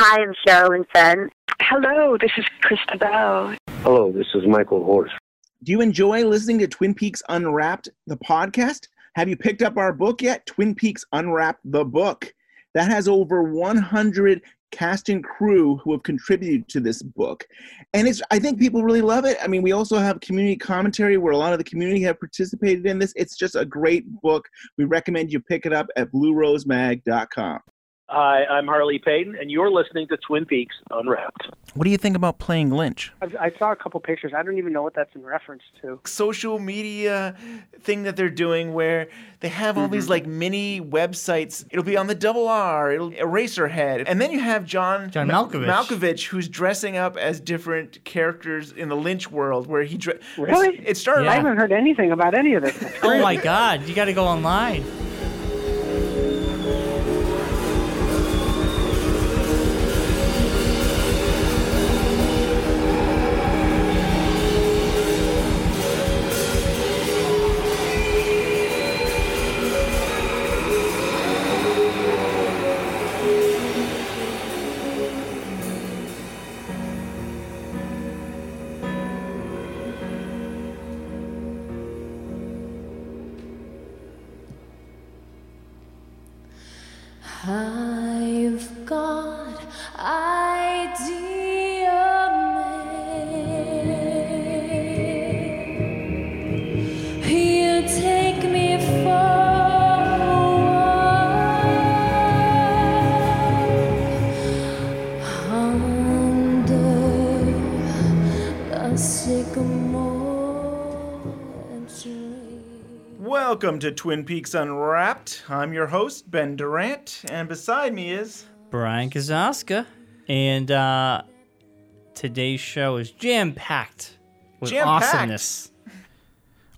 Hi, I'm Sherilyn Fenn. Hello, this is Krista Bell. Hello, this is Michael Horse. Do you enjoy listening to Twin Peaks Unwrapped, the podcast? Have you picked up our book yet? Twin Peaks Unwrapped, the book. That has over 100 cast and crew who have contributed to this book. And it's I think people really love it. I mean, we also have community commentary where a lot of the community have participated in this. It's just a great book. We recommend you pick it up at bluerosemag.com. Hi, I'm Harley Peyton, and you're listening to Twin Peaks Unwrapped. What do you think about playing Lynch? I've, I saw a couple pictures. I don't even know what that's in reference to. social media thing that they're doing where they have all these mm-hmm. like mini websites. It'll be on the double R, it'll Eraserhead. And then you have John John Ma- Malkovich. Malkovich who's dressing up as different characters in the Lynch world where he dre- Really? It started Yeah. I haven't heard anything about any of this. Oh my God! You got to go online. Welcome to Twin Peaks Unwrapped. I'm your host, Ben Durant, and beside me is Bryon Kozaczka, and uh, today's show is jam packed with Jam-packed. awesomeness.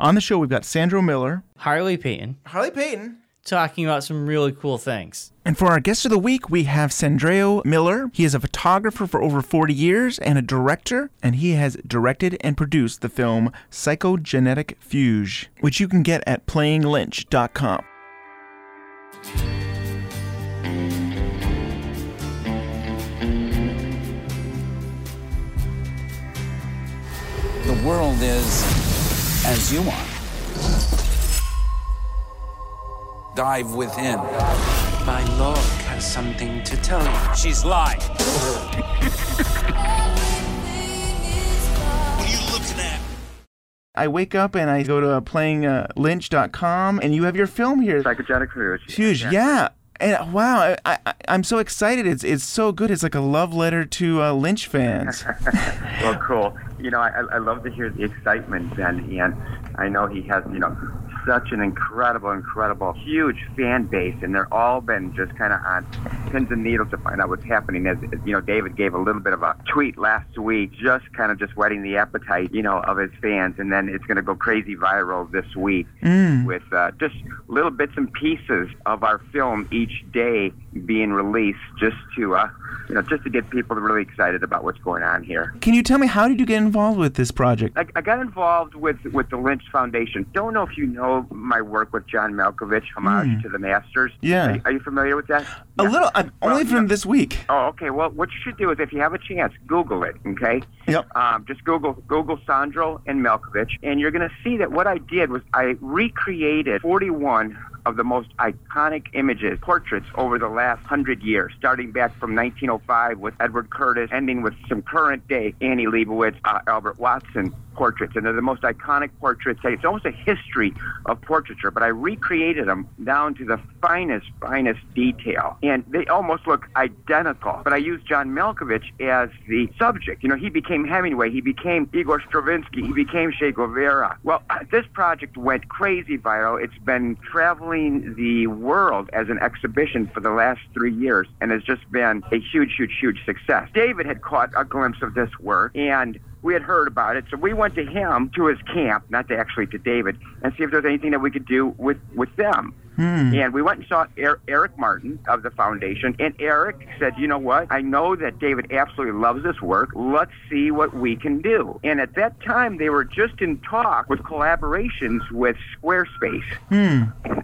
On the show, we've got Sandro Miller. Harley Peyton Harley Peyton. Talking about some really cool things. And for our guest of the week, we have Sandro Miller. He is a photographer for over 40 years and a director, and he has directed and produced the film Psychogenic Fugue, which you can get at playinglynch.com. The world is as you are. Dive within. My log has something to tell you. She's lying. I wake up and I go to playinglynch.com, and you have your film here. Psychogenic Fugue. Huge, yeah. And wow, I, I, I'm so excited. It's it's so good. It's like a love letter to uh, Lynch fans. Well, cool. You know, I, I I love to hear the excitement, Ben, and I know he has, you know, such an incredible, incredible, huge fan base, and they're all been just kind of on pins and needles to find out what's happening. As, as you know, David gave a little bit of a tweet last week, just kind of just whetting the appetite, you know, of his fans, and then it's going to go crazy viral this week with uh, just little bits and pieces of our film each day being released, just to, uh, you know, just to get people really excited about what's going on here. Can you tell me how did you get involved with this project? I, I got involved with with the Lynch Foundation. Don't know if you know my work with John Malkovich, homage to the Masters. Yeah. Are, are you familiar with that? A Yeah. little, uh, only Well, from yeah. this week. Oh, okay. Well, what you should do is, if you have a chance, Google it. Okay. Yep. Um, just Google Google Sandro and Malkovich, and you're going to see that what I did was I recreated 41 of the most iconic images, portraits over the last hundred years, starting back from 1905 with Edward Curtis, ending with some current day Annie Leibovitz, uh, Albert Watson portraits, and they're the most iconic portraits. It's almost a history of portraiture, but I recreated them down to the finest, finest detail, and they almost look identical. But I used John Malkovich as the subject. You know, he became Hemingway, he became Igor Stravinsky, he became Che Guevara. Well, uh, this project went crazy viral. It's been traveling the world as an exhibition for the last three years, and has just been a huge, huge, huge success. David had caught a glimpse of this work, and we had heard about it, so we went to him to his camp, not to actually to David, and see if there was anything that we could do with with them. And we went and saw er- Eric Martin of the foundation, and Eric said, "You know what? I know that David absolutely loves this work. Let's see what we can do." And at that time, they were just in talk with collaborations with Squarespace.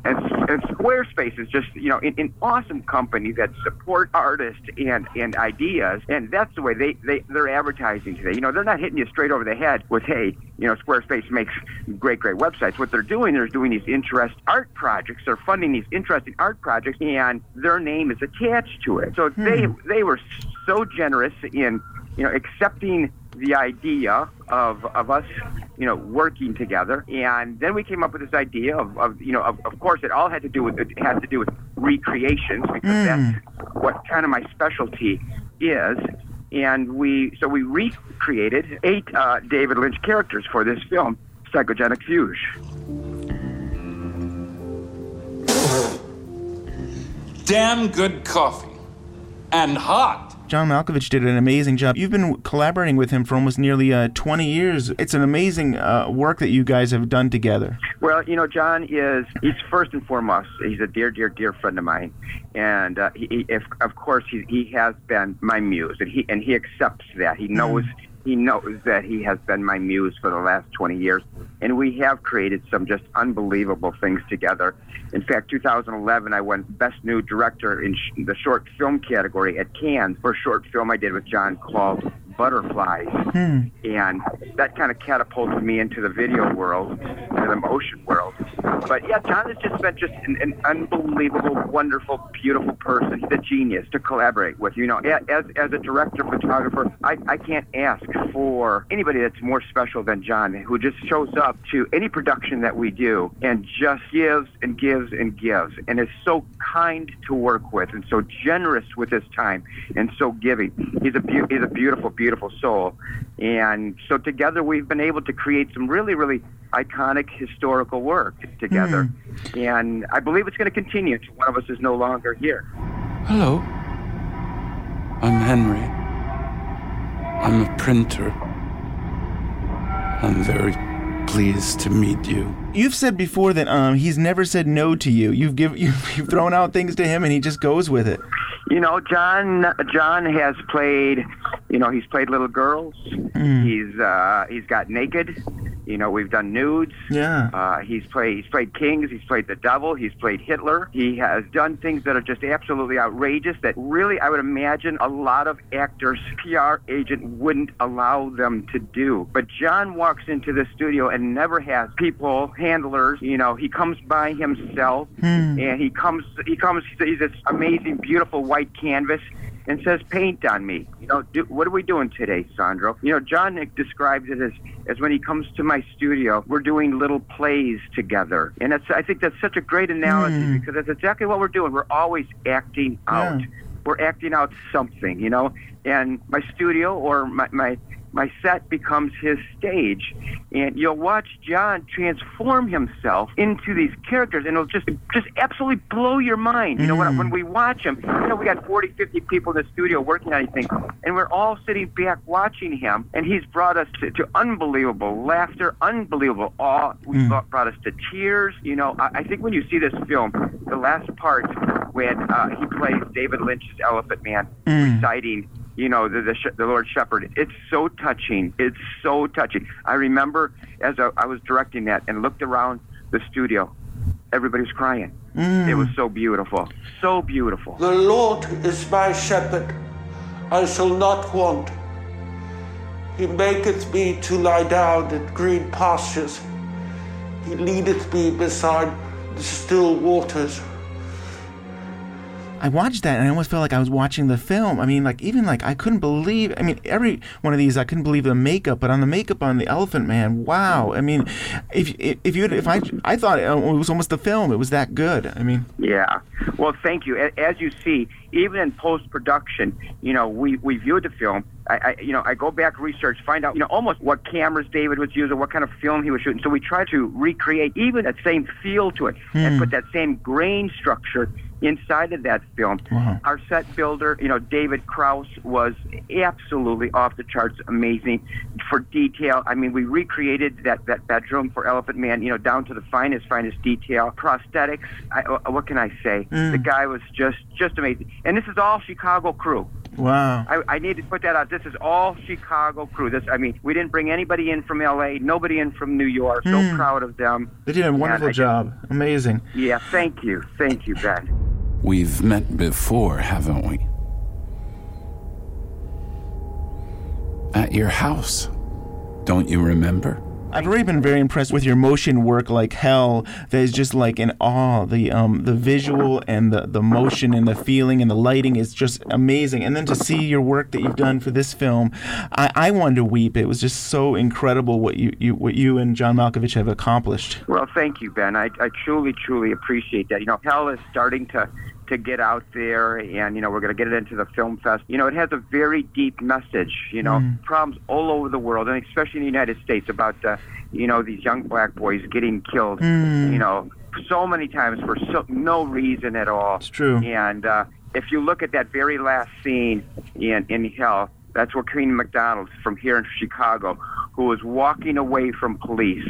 And, and Squarespace is just, you know, an, an awesome company that support artists and, and ideas. And that's the way they, they, they're advertising today. You know, they're not hitting you straight over the head with, hey, you know, Squarespace makes great, great websites. What they're doing, they're doing these interest art projects. They're funding these interesting art projects, and their name is attached to it. So hmm. they, they were so generous in, you know, accepting the idea of, of us, you know, working together. And then we came up with this idea of, of you know, of, of course, it all had to do with, it had to do with recreations because hmm. that's what kind of my specialty is. And we, so we recreated eight uh, David Lynch characters for this film, Psychogenic Fugue. Damn good coffee. And hot. John Malkovich did an amazing job. You've been collaborating with him for almost nearly uh, 20 years. It's an amazing uh, work that you guys have done together. Well, you know, John is, he's first and foremost, he's a dear, dear, dear friend of mine. And uh, he, he, if, of course, he, he has been my muse, and he, and he accepts that. He knows. He knows that he has been my muse for the last 20 years, and we have created some just unbelievable things together. In fact, 2011, I won Best New Director in sh- the short film category at Cannes for a short film I did with John called Butterflies. Hmm. And that kind of catapulted me into the video world, into the motion world. But yeah, John has just been just an, an unbelievable, wonderful, beautiful person. He's a genius to collaborate with. You know, as, as a director, photographer, I, I can't ask for anybody that's more special than John, who just shows up to any production that we do and just gives and gives and gives and is so kind to work with and so generous with his time and so giving. He's a, beau- he's a beautiful, beautiful soul. And so together we've been able to create some really, really iconic historical work together. And I believe it's going to continue until one of us is no longer here. Hello. I'm Henry. I'm a printer. I'm very pleased to meet you. You've said before that um, he's never said no to you. You've give you've, you've thrown out things to him and he just goes with it. You know, John. John has played. You know, he's played little girls. He's uh, he's got naked. You know, we've done nudes. Yeah. Uh, he's played he's played kings. He's played the devil. He's played Hitler. He has done things that are just absolutely outrageous. That really, I would imagine, a lot of actors, PR agent wouldn't allow them to do. But John walks into the studio and never has people, handlers. You know, he comes by himself, and he comes he comes. He's this amazing, beautiful white canvas and says, "Paint on me." You know, do, what are we doing today, Sandro? You know, John Nick describes it as as when he comes to my studio, we're doing little plays together, and it's I think that's such a great analogy hmm. because that's exactly what we're doing. We're always acting out. We're acting out something, you know. And my studio or my my my set becomes his stage. And you'll watch John transform himself into these characters and it'll just just absolutely blow your mind. You know when, mm. when we watch him you know we got 40 50 people in the studio working on anything and we're all sitting back watching him and he's brought us to, to unbelievable laughter unbelievable awe. We mm. brought, brought us to tears. You know I, I think when you see this film the last part when uh, he plays David Lynch's Elephant Man mm. reciting you know, the the, sh- the Lord Shepherd. It's so touching. It's so touching. I remember as I, I was directing that and looked around the studio, everybody was crying. Mm. It was so beautiful, so beautiful. The Lord is my shepherd, I shall not want. He maketh me to lie down in green pastures. He leadeth me beside the still waters. I watched that and I almost felt like I was watching the film. I mean, like even like I couldn't believe. I mean, every one of these I couldn't believe the makeup, but on the makeup on the Elephant Man, wow. I mean, if if, you if I I thought uh, it was almost the film. It was that good. I mean, Yeah. Well, thank you. As you see, even in post production, you know, we we viewed the film. I, I you know I go back research, find out you know almost what cameras David was using, what kind of film he was shooting. So we try to recreate even that same feel to it and Hmm. put that same grain structure inside of that film. Wow. Our set builder, you know, David Kraus was absolutely off the charts amazing for detail. I mean, we recreated that, that bedroom for Elephant Man, you know, down to the finest, finest detail. Prosthetics, I, what can I say? Mm. The guy was just, just amazing. And this is all Chicago crew. Wow. I, I need to put that out. This is all Chicago crew. This, I mean, we didn't bring anybody in from L.A., nobody in from New York. So Hmm. proud of them. They did a wonderful I- job. Amazing. Yeah, thank you, thank you, Ben. We've met before, haven't we? At your house. Don't you remember? I've already been very impressed with your motion work like hell. That is just like in awe. The um the visual and the, the motion and the feeling and the lighting is just amazing. And then to see your work that you've done for this film, I, I wanted to weep. It was just so incredible what you, you what you and John Malkovich have accomplished. Well, thank you, Ben. I, I truly, truly appreciate that. You know, Hell is starting to to get out there, and you know, we're going to get it into the film fest. You know, it has a very deep message. You know, Mm. problems all over the world, and especially in the United States, about uh, you know these young black boys getting killed. Mm. You know, so many times for so, no reason at all. It's true. And uh, if you look at that very last scene in in Hell, that's where Laquan McDonald's from here in Chicago, who was walking away from police,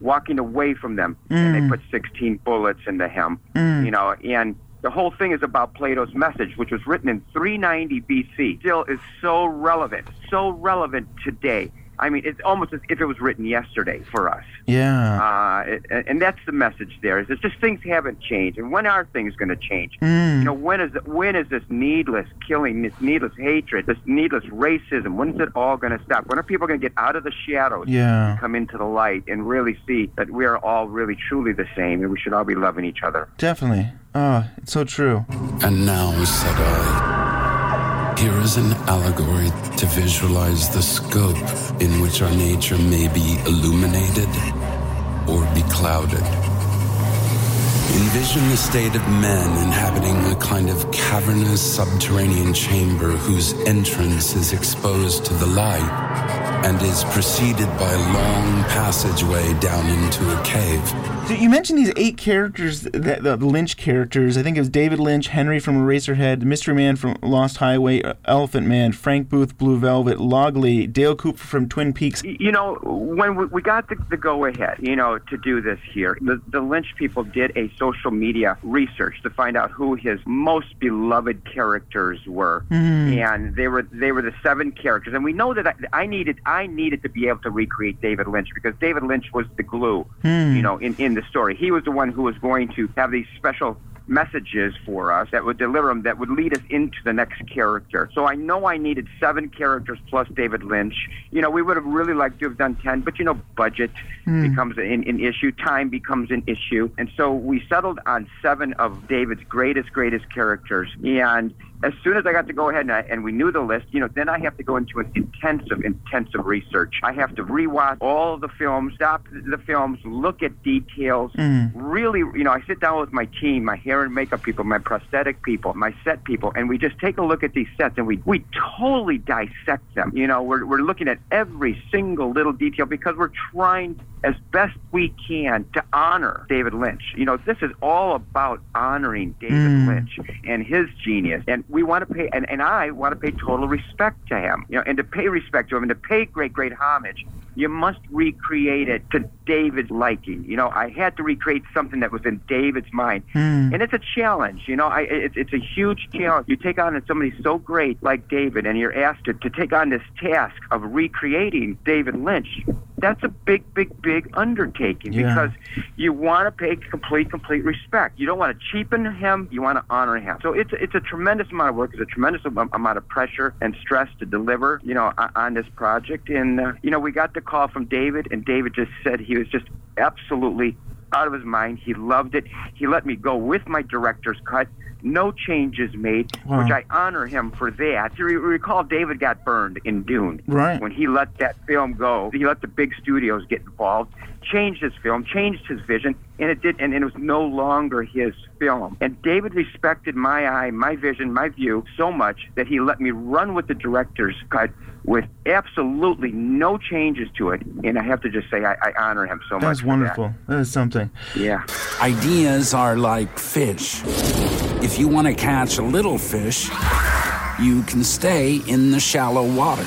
walking away from them, and they Mm. put 16 bullets into him. Mm. You know, and the whole thing is about Plato's message, which was written in 390 BC. Still is so relevant, so relevant today. I mean, it's almost as if it was written yesterday for us. Yeah. Uh, it- and that's the message there. Is it's just things haven't changed, and when are things going to change? Mm. You know, when is when is this needless killing, this needless hatred, this needless racism? When is it all going to stop? When are people going to get out of the shadows, Yeah. and come into the light, and really see that we are all really truly the same, and we should all be loving each other? Definitely. Oh, it's so true. And now, we said I, here is an allegory to visualize the scope in which our nature may be illuminated or be clouded. Envision the state of men inhabiting a kind of cavernous subterranean chamber whose entrance is exposed to the light and is preceded by a long passageway down into a cave. So you mentioned these eight characters, that the Lynch characters. I think it was David Lynch, Henry from Eraserhead, Mystery Man from Lost Highway, Elephant Man, Frank Booth, Blue Velvet, Log Lady, Dale Cooper from Twin Peaks. You know, when we, we got the, the go ahead, you know, to do this here, the, the Lynch people did a social media research to find out who his most beloved characters were, Mhm. and they were they were the seven characters. And we know that I, I needed I needed to be able to recreate David Lynch because David Lynch was the glue, Hmm. you know, in in the story. He was the one who was going to have these special messages for us that would deliver them that would lead us into the next character. So I know I needed seven characters plus David Lynch. You know, we would have really liked to have done ten, but you know, budget Hmm. becomes an, an issue, time becomes an issue, and so we settled on seven of David's greatest, greatest characters. And as soon as I got to go ahead and, I, and we knew the list, you know, then I have to go into an intensive, intensive research. I have to rewatch all the films, stop the films, look at details. Mm. Really, you know, I sit down with my team, my hair and makeup people, my prosthetic people, my set people, and we just take a look at these sets and we, we totally dissect them. You know, we're, we're looking at every single little detail because we're trying as best we can to honor David Lynch. You know, this is all about honoring David Mm. Lynch and his genius. And we want to pay, and, and I want to pay total respect to him. You know, and to pay respect to him and to pay great, great homage, you must recreate it to David's liking. You know, I had to recreate something that was in David's mind. Hmm. And it's a challenge, you know. I, it's it's a huge challenge. You take on somebody so great like David, and you're asked to, to take on this task of recreating David Lynch. That's a big, big, big undertaking Yeah. because you want to pay complete, complete respect. You don't want to cheapen him. You want to honor him. So it's it's a tremendous amount of work. It's a tremendous amount of pressure and stress to deliver, you know, on, on this project. And uh, you know, we got the call from David, and David just said he was just absolutely out of his mind. He loved it. He let me go with my director's cut no changes made, Wow. which I honor him for that. You recall David got burned in Dune. Right. When he let that film go, he let the big studios get involved, changed his film, changed his vision, and it did, and, and it was no longer his film. And David respected my eye, my vision, my view so much that he let me run with the director's cut with absolutely no changes to it. And I have to just say, I, I honor him so much. That's for wonderful. That is something. Yeah. Ideas are like fish. If you want to catch a little fish, you can stay in the shallow water.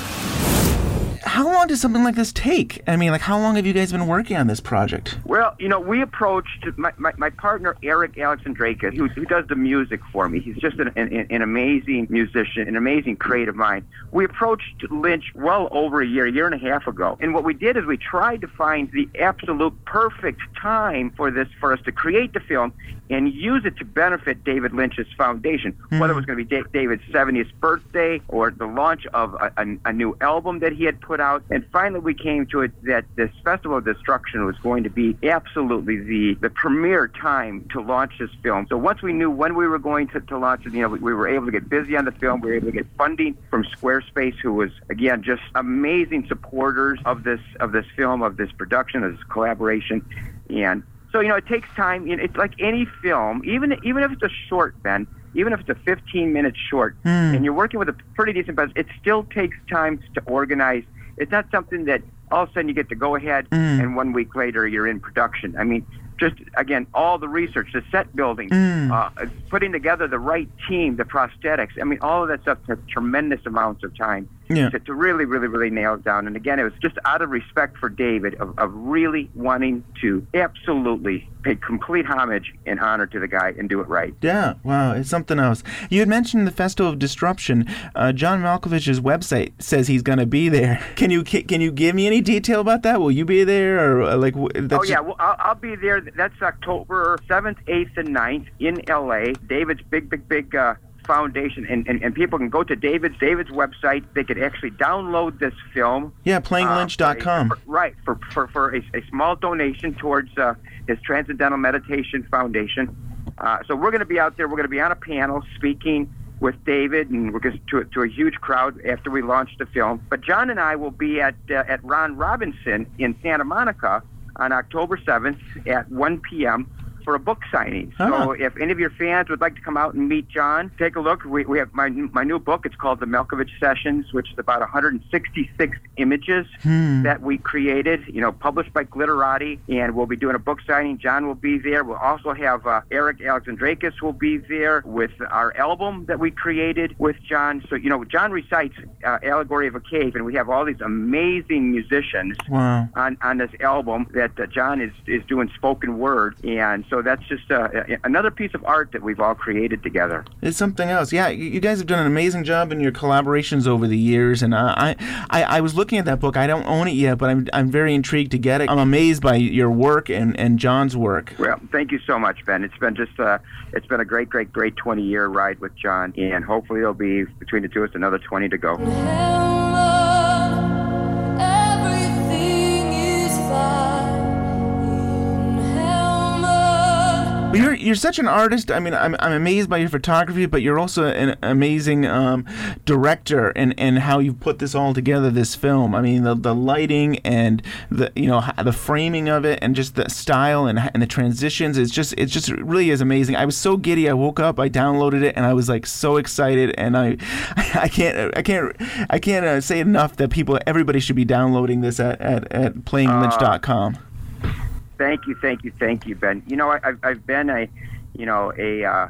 How does something like this take? I mean, like, how long have you guys been working on this project? Well, you know, we approached my, my, my partner, Eric Alexandrakis, who, who does the music for me. He's just an, an, an amazing musician, an amazing creative mind. We approached Lynch well over a year, a year and a half ago. And what we did is we tried to find the absolute perfect time for this, for us to create the film and use it to benefit David Lynch's foundation. Whether it was mm-hmm. going to be David's 70th birthday or the launch of a, a, a new album that he had put out. And finally, we came to it that this Festival of Disruption was going to be absolutely the, the premier time to launch this film. So once we knew when we were going to, to launch it, you know, we, we were able to get busy on the film. We were able to get funding from Squarespace, who was again just amazing supporters of this of this film, of this production, of this collaboration, and so you know it takes time. It's like any film, even even if it's a short, Ben. Even if it's a 15 minute short, hmm. and you're working with a pretty decent budget, it still takes time to organize. It's not something that all of a sudden you get to go ahead and one week later you're in production. I mean, just again, all the research, the set building, uh, putting together the right team, the prosthetics. I mean, all of that stuff took tremendous amounts of time Yeah. to, to really, really, really nail it down. And again, it was just out of respect for David of, of really wanting to absolutely pay complete homage and honor to the guy and do it right. Yeah, wow, it's something else. You had mentioned the Festival of Disruption. Uh, John Malkovich's website says he's going to be there. Can you can you give me any detail about that? Will you be there, or uh, like? That's oh yeah, well, I'll, I'll be there. That's October seventh, eighth, and 9th in L.A. David's big, big, big uh, foundation, and, and and people can go to David's David's website. They could actually download this film. yeah, uh, playinglynch.com. for- right for for, for a, a small donation towards uh, his Transcendental Meditation Foundation. Uh, so we're going to be out there. We're going to be on a panel speaking with David, and we're going to to a huge crowd after we launch the film. But John and I will be at uh, at Ron Robinson in Santa Monica on October seventh at 1 p.m. For a book signing. So Ah. if any of your fans would like to come out and meet John, take a look. We, we have my my new book. It's called The Malkovich Sessions, which is about 166 images Hmm. that we created. You know, published by Glitterati, and we'll be doing a book signing. John will be there. We'll also have uh, Eric Alexandrakis will be there with our album that we created with John. So you know, John recites uh, Allegory of a Cave, and we have all these amazing musicians Wow. on, on this album that uh, John is, is doing spoken word. And so that's just uh, another piece of art that we've all created together. It's something else. Yeah, you you guys have done an amazing job in your collaborations over the years, and uh, I, I, I was looking at that book. I don't own it yet, but I'm, I'm very intrigued to get it. I'm amazed by your work and, and John's work. Well, thank you so much, Ben. It's been just uh, it's been a great, great, great 20 year ride with John, and hopefully it'll be between the two of us another 20 to go. Everything is fine But you're you're such an artist. I mean, I'm, I'm amazed by your photography, but you're also an amazing um, director and, and how you put this all together. This film. I mean, the, the lighting and the you know the framing of it and just the style and, and the transitions. It's just it's just really is amazing. I was so giddy. I woke up, I downloaded it, and I was like so excited. And I I can't I can't I can't uh, say enough that people everybody should be downloading this at at, at playinglynch.com. Thank you, thank you, thank you, Ben. You know, I, I've, I've been a, you know, a uh,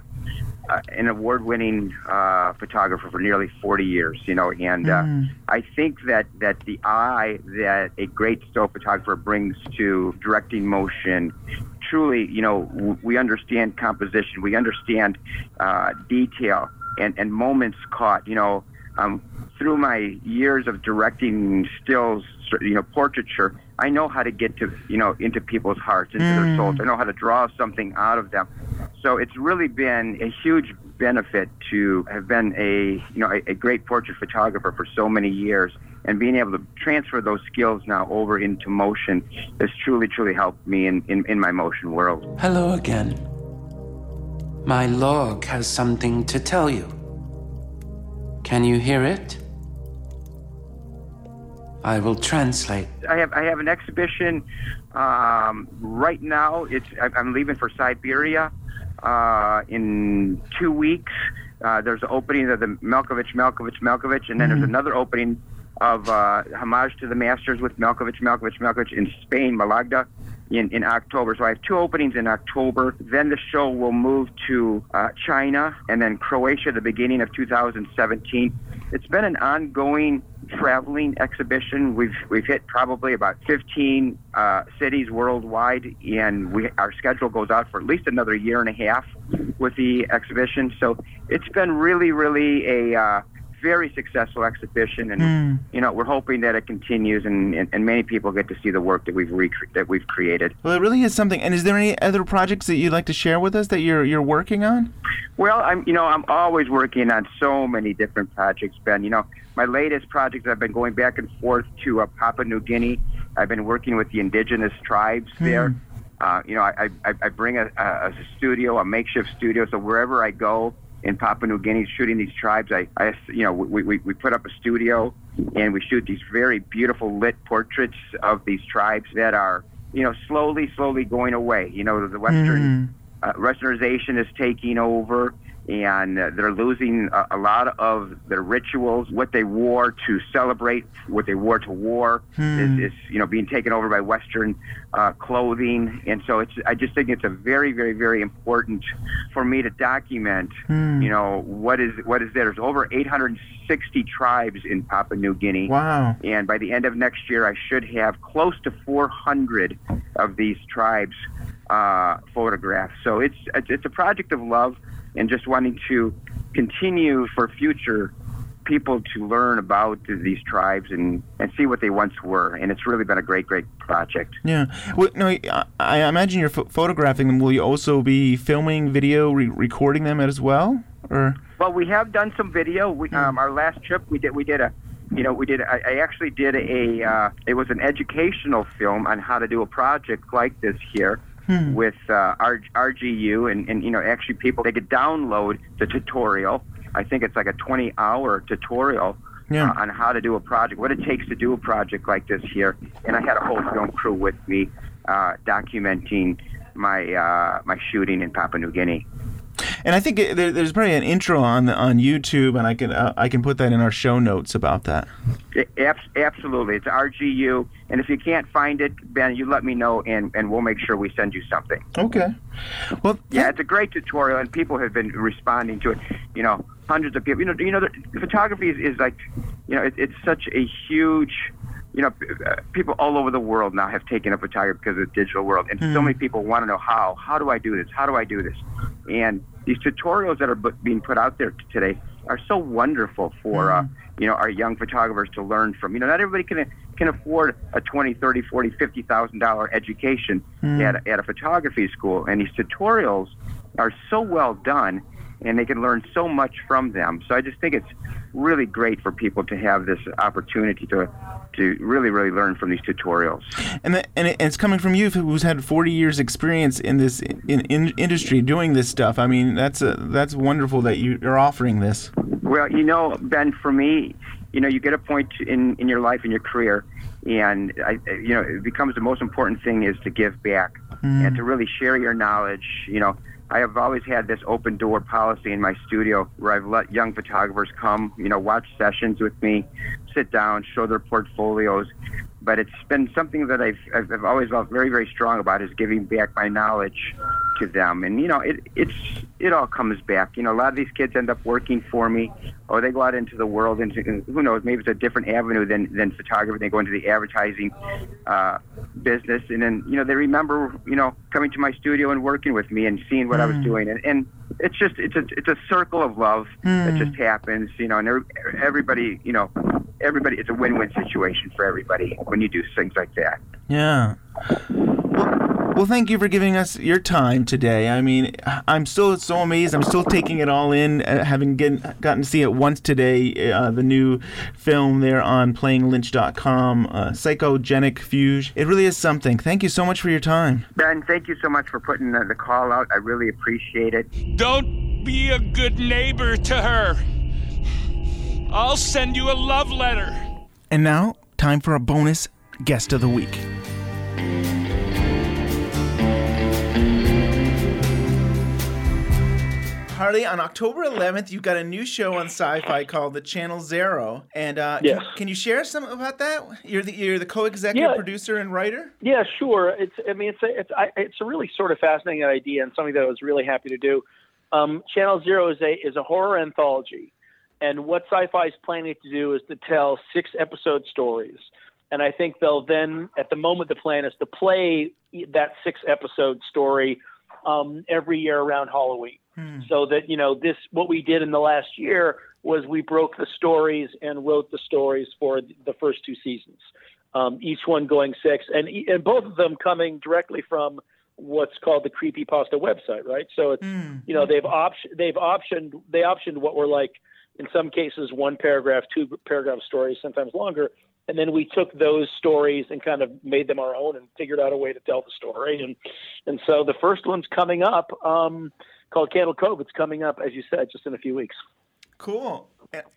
uh, an award-winning uh, photographer for nearly 40 years. You know, and uh, I think that that the eye that a great still photographer brings to directing motion. Truly, you know, w- we understand composition, we understand uh, detail, and, and moments caught. You know, um, through my years of directing stills, you know, portraiture, I know how to get to, you know, into people's hearts, into their mm. souls. I know how to draw something out of them. So it's really been a huge benefit to have been a, you know, a, a great portrait photographer for so many years. And being able to transfer those skills now over into motion has truly, truly helped me in, in, in my motion world. Hello again. My log has something to tell you. Can you hear it? I will translate. I have I have an exhibition um, right now. It's I'm leaving for Siberia uh, in two weeks. Uh, there's an opening of the Malkovich, Malkovich, Malkovich, and then there's another opening of uh, Homage to the Masters with Malkovich, Malkovich, Malkovich in Spain, Malagda, in, in October. So I have two openings in October. Then the show will move to uh, China and then Croatia at the beginning of 2017. It's been an ongoing traveling exhibition. We've we've hit probably about 15 uh, cities worldwide, and we our schedule goes out for at least another year and a half with the exhibition. So it's been really, really a uh, very successful exhibition, and Hmm. you know we're hoping that it continues, and, and, and many people get to see the work that we've recre- that we've created. Well, it really is something. And is there any other projects that you'd like to share with us that you're you're working on? Well, I'm you know I'm always working on so many different projects, Ben. You know, my latest projects I've been going back and forth to uh, Papua New Guinea. I've been working with the indigenous tribes there. Uh, you know, I, I, I bring a, a, a studio, a makeshift studio, so wherever I go in Papua New Guinea shooting these tribes, I, I you know, we, we, we put up a studio and we shoot these very beautiful lit portraits of these tribes that are, you know, slowly, slowly going away. You know, the Western uh, westernization is taking over and uh, they're losing a, a lot of their rituals what they wore to celebrate what they wore to war Hmm. is, is you know being taken over by western uh, clothing and so it's i just think it's a very very very important for me to document Hmm. you know what is what is there there's over 860 tribes in papua new guinea Wow. and by the end of next year, I should have close to 400 of these tribes uh, photographed. So it's it's it's a project of love and just wanting to continue for future people to learn about these tribes and, and see what they once were. And it's really been a great, great project. Yeah. Well, no, I, I imagine you're ph- photographing them. Will you also be filming video, re- recording them as well, or? Well, we have done some video. We, um, our last trip, we did we did a, you know, we did. I, I actually did a. Uh, it was an educational film on how to do a project like this here. Hmm. With uh, R- RGU and, and you know actually people they could download the tutorial. I think it's like a 20-hour tutorial Yeah. uh, on how to do a project, what it takes to do a project like this here. And I had a whole film crew with me uh, documenting my uh, my shooting in Papua New Guinea. And I think there, there's probably an intro on on YouTube, and I can uh, I can put that in our show notes about that. Absolutely, it's RGU, and if you can't find it, Ben, you let me know, and, and we'll make sure we send you something. Okay. Well, yeah, it's a great tutorial, and people have been responding to it. You know, hundreds of people. You know, you know, the, photography is, is like, you know, it, it's such a huge. You know, uh, people all over the world now have taken up photography because of the digital world, and so Hmm. many people want to know how. How do I do this? How do I do this? And these tutorials that are being put out there today are so wonderful for uh, you know our young photographers to learn from. You know, not everybody can can afford a twenty, thirty, forty, fifty thousand dollar education Hmm. at a- at a photography school, and these tutorials are so well done, and they can learn so much from them. So I just think it's really great for people to have this opportunity to to really really learn from these tutorials. And that, and, it, and it's coming from you who's had 40 years experience in this in, in industry doing this stuff. I mean, that's a, that's wonderful that you are offering this. Well, you know, Ben, for me, you know, you get a point in in your life in your career, and I, you know, it becomes the most important thing is to give back Mm. and to really share your knowledge. You know, I have always had this open door policy in my studio where I've let young photographers come, you know, watch sessions with me, sit down, show their portfolios. But it's been something that I've, I've always felt very, very strong about is giving back my knowledge to them. And, you know, it, it's, it all comes back. You know, a lot of these kids end up working for me or they go out into the world and who knows, maybe it's a different avenue than, than photography. They go into the advertising uh, business and then, you know, they remember, you know, coming to my studio and working with me and seeing what I was Mm. doing. And, and it's just, it's a, it's a circle of love that Mm. just happens, you know, and every- everybody, you know, everybody, it's a win-win situation for everybody when you do things like that. Yeah. Well, Well, thank you for giving us your time today. I mean, I'm still so amazed. I'm still taking it all in, uh, having get, gotten to see it once today. Uh, the new film there on PlayingLynch.com, uh, Psychogenic Fugue. It really is something. Thank you so much for your time. Ben, thank you so much for putting the, the call out. I really appreciate it. Don't be a good neighbor to her. I'll send you a love letter. And now, time for a bonus guest of the week. Harley, on October 11th, you've got a new show on Syfy called The Channel Zero, and uh, Yes. can, can you share some about that? You're the you're the co-executive Yeah. producer and writer. Yeah, sure. It's I mean it's a, it's I, it's a really sort of fascinating idea and something that I was really happy to do. Um, Channel Zero is a is a horror anthology, and what Syfy is planning to do is to tell six episode stories. And I think they'll then, at the moment, the plan is to play that six episode story um, every year around Halloween. So that you know this, what we did in the last year was we broke the stories and wrote the stories for the first two seasons. Um, each one going six, and and both of them coming directly from what's called the creepy pasta website, right? So it's you know they've option they've optioned they optioned what were like in some cases one paragraph, two paragraph stories, sometimes longer, and then we took those stories and kind of made them our own and figured out a way to tell the story, and and so the first one's coming up um, called Candle Cove. It's coming up as you said just in a few weeks. Cool.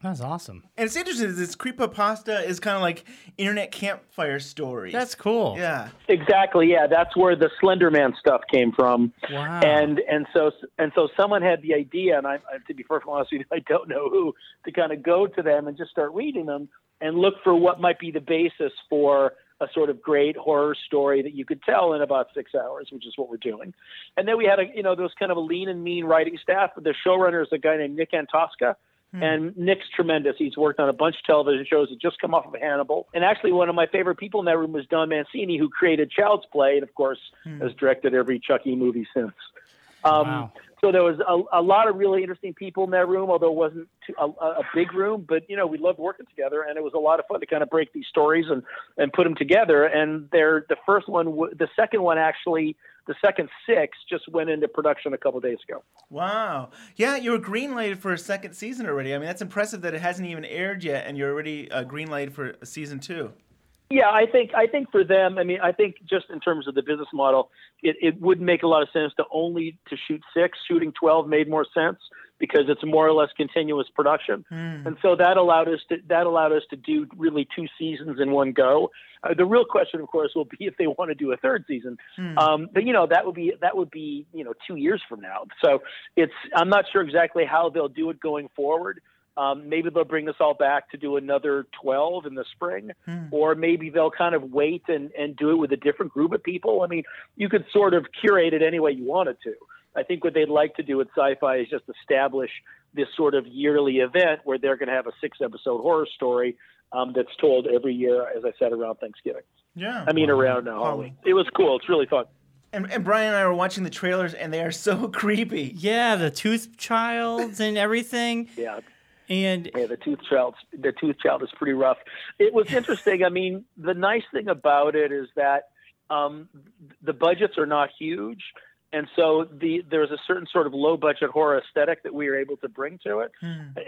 That's awesome. And it's interesting. is This creepypasta is kind of like internet campfire stories. That's cool. Yeah. Exactly. Yeah, that's where the Slender Man stuff came from. Wow. And and so and so someone had the idea, and I, I to be perfectly honest with you, I don't know who to kind of go to them and just start reading them and look for what might be the basis for a sort of great horror story that you could tell in about six hours, which is what we're doing. And then we had a you know there was kind of a lean and mean writing staff. The showrunner is a guy named Nick Antosca. And Nick's tremendous. He's worked on a bunch of television shows. He just come off of Hannibal. And actually, one of my favorite people in that room was Don Mancini, who created Child's Play, and of course has directed every Chucky movie since. Um, So there was a, a lot of really interesting people in that room, although it wasn't too, a, a big room. But you know, we loved working together, and it was a lot of fun to kind of break these stories and and put them together. And they're the first one, the second one actually, the second six just went into production a couple days ago. Wow. Yeah, you were greenlighted for a second season already. I mean, that's impressive that it hasn't even aired yet, and you're already uh, greenlighted for season two. Yeah, I think I think for them, I mean, I think just in terms of the business model, it, it would make a lot of sense to only to shoot six. Shooting twelve made more sense because it's more or less continuous production, and so that allowed us to that allowed us to do really two seasons in one go. Uh, the real question, of course, will be if they want to do a third season. Hmm. Um, but you know that would be that would be you know two years from now. So it's I'm not sure exactly how they'll do it going forward. Um, maybe they'll bring us all back to do another 12 in the spring, or maybe they'll kind of wait and, and do it with a different group of people. I mean, you could sort of curate it any way you wanted to. I think what they'd like to do at Syfy is just establish this sort of yearly event where they're going to have a six-episode horror story um, that's told every year, as I said, around Thanksgiving. Yeah. I mean, around uh, Halloween. It was cool. It's really fun. And, and Brian and I were watching the trailers, and they are so creepy. Yeah, the Tooth Child and everything. Yeah. And yeah, the tooth child, the tooth child is pretty rough. It was interesting. I mean, the nice thing about it is that um, the budgets are not huge, and so the there's a certain sort of low budget horror aesthetic that we were able to bring to it.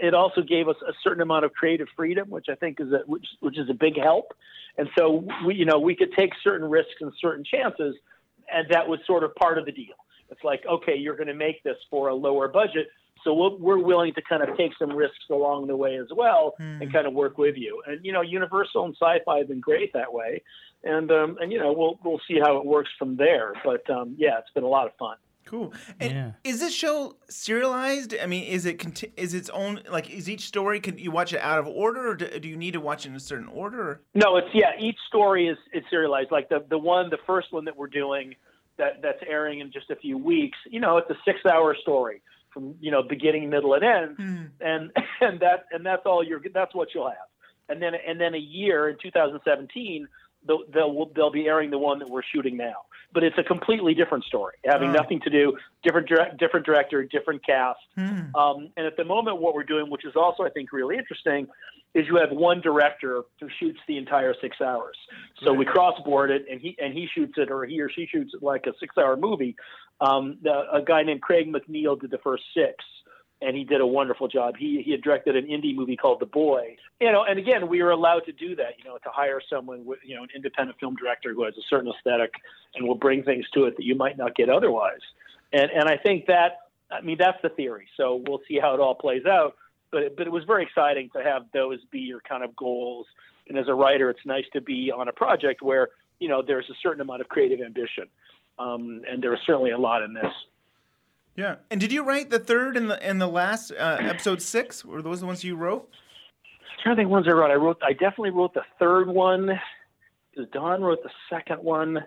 It also gave us a certain amount of creative freedom, which I think is a, which which is a big help. And so we you know we could take certain risks and certain chances, and that was sort of part of the deal. It's like okay, you're going to make this for a lower budget. So we'll, we're willing to kind of take some risks along the way as well, and kind of work with you. And you know, Universal and Syfy have been great that way, and um, and you know, we'll we'll see how it works from there. But um, yeah, it's been a lot of fun. Cool. And is this show serialized? I mean, is it conti- is its own like is each story? Can you watch it out of order, or do, do you need to watch it in a certain order? No, it's yeah. Each story is is serialized. Like the the one, the first one that we're doing, that that's airing in just a few weeks. You know, it's a six hour story from you know beginning, middle, and end, and and that and that's all you're that's what you'll have. And then and then a year in 2017, they'll, they'll they'll be airing the one that we're shooting now. But it's a completely different story, having Oh. nothing to do different direct, different director, different cast. Um, and at the moment, what we're doing, which is also I think really interesting, is you have one director who shoots the entire six hours. So we cross board it, and he and he shoots it, or he or she shoots it like a six-hour movie. Um, the, a guy named Craig Macneill did the first six, and he did a wonderful job. He he had directed an indie movie called The Boy. You know, and again, we were allowed to do that. You know, to hire someone with you know an independent film director who has a certain aesthetic and will bring things to it that you might not get otherwise. And and I think that I mean that's the theory. So we'll see how it all plays out. But but it was very exciting to have those be your kind of goals. And as a writer, it's nice to be on a project where you know there's a certain amount of creative ambition. Um, and there was certainly a lot in this. Yeah. And did you write the third and the and the last uh, episode six? Were those the ones you wrote? I'm trying to think ones I wrote. I wrote. I definitely wrote the third one. Because Don wrote the second one,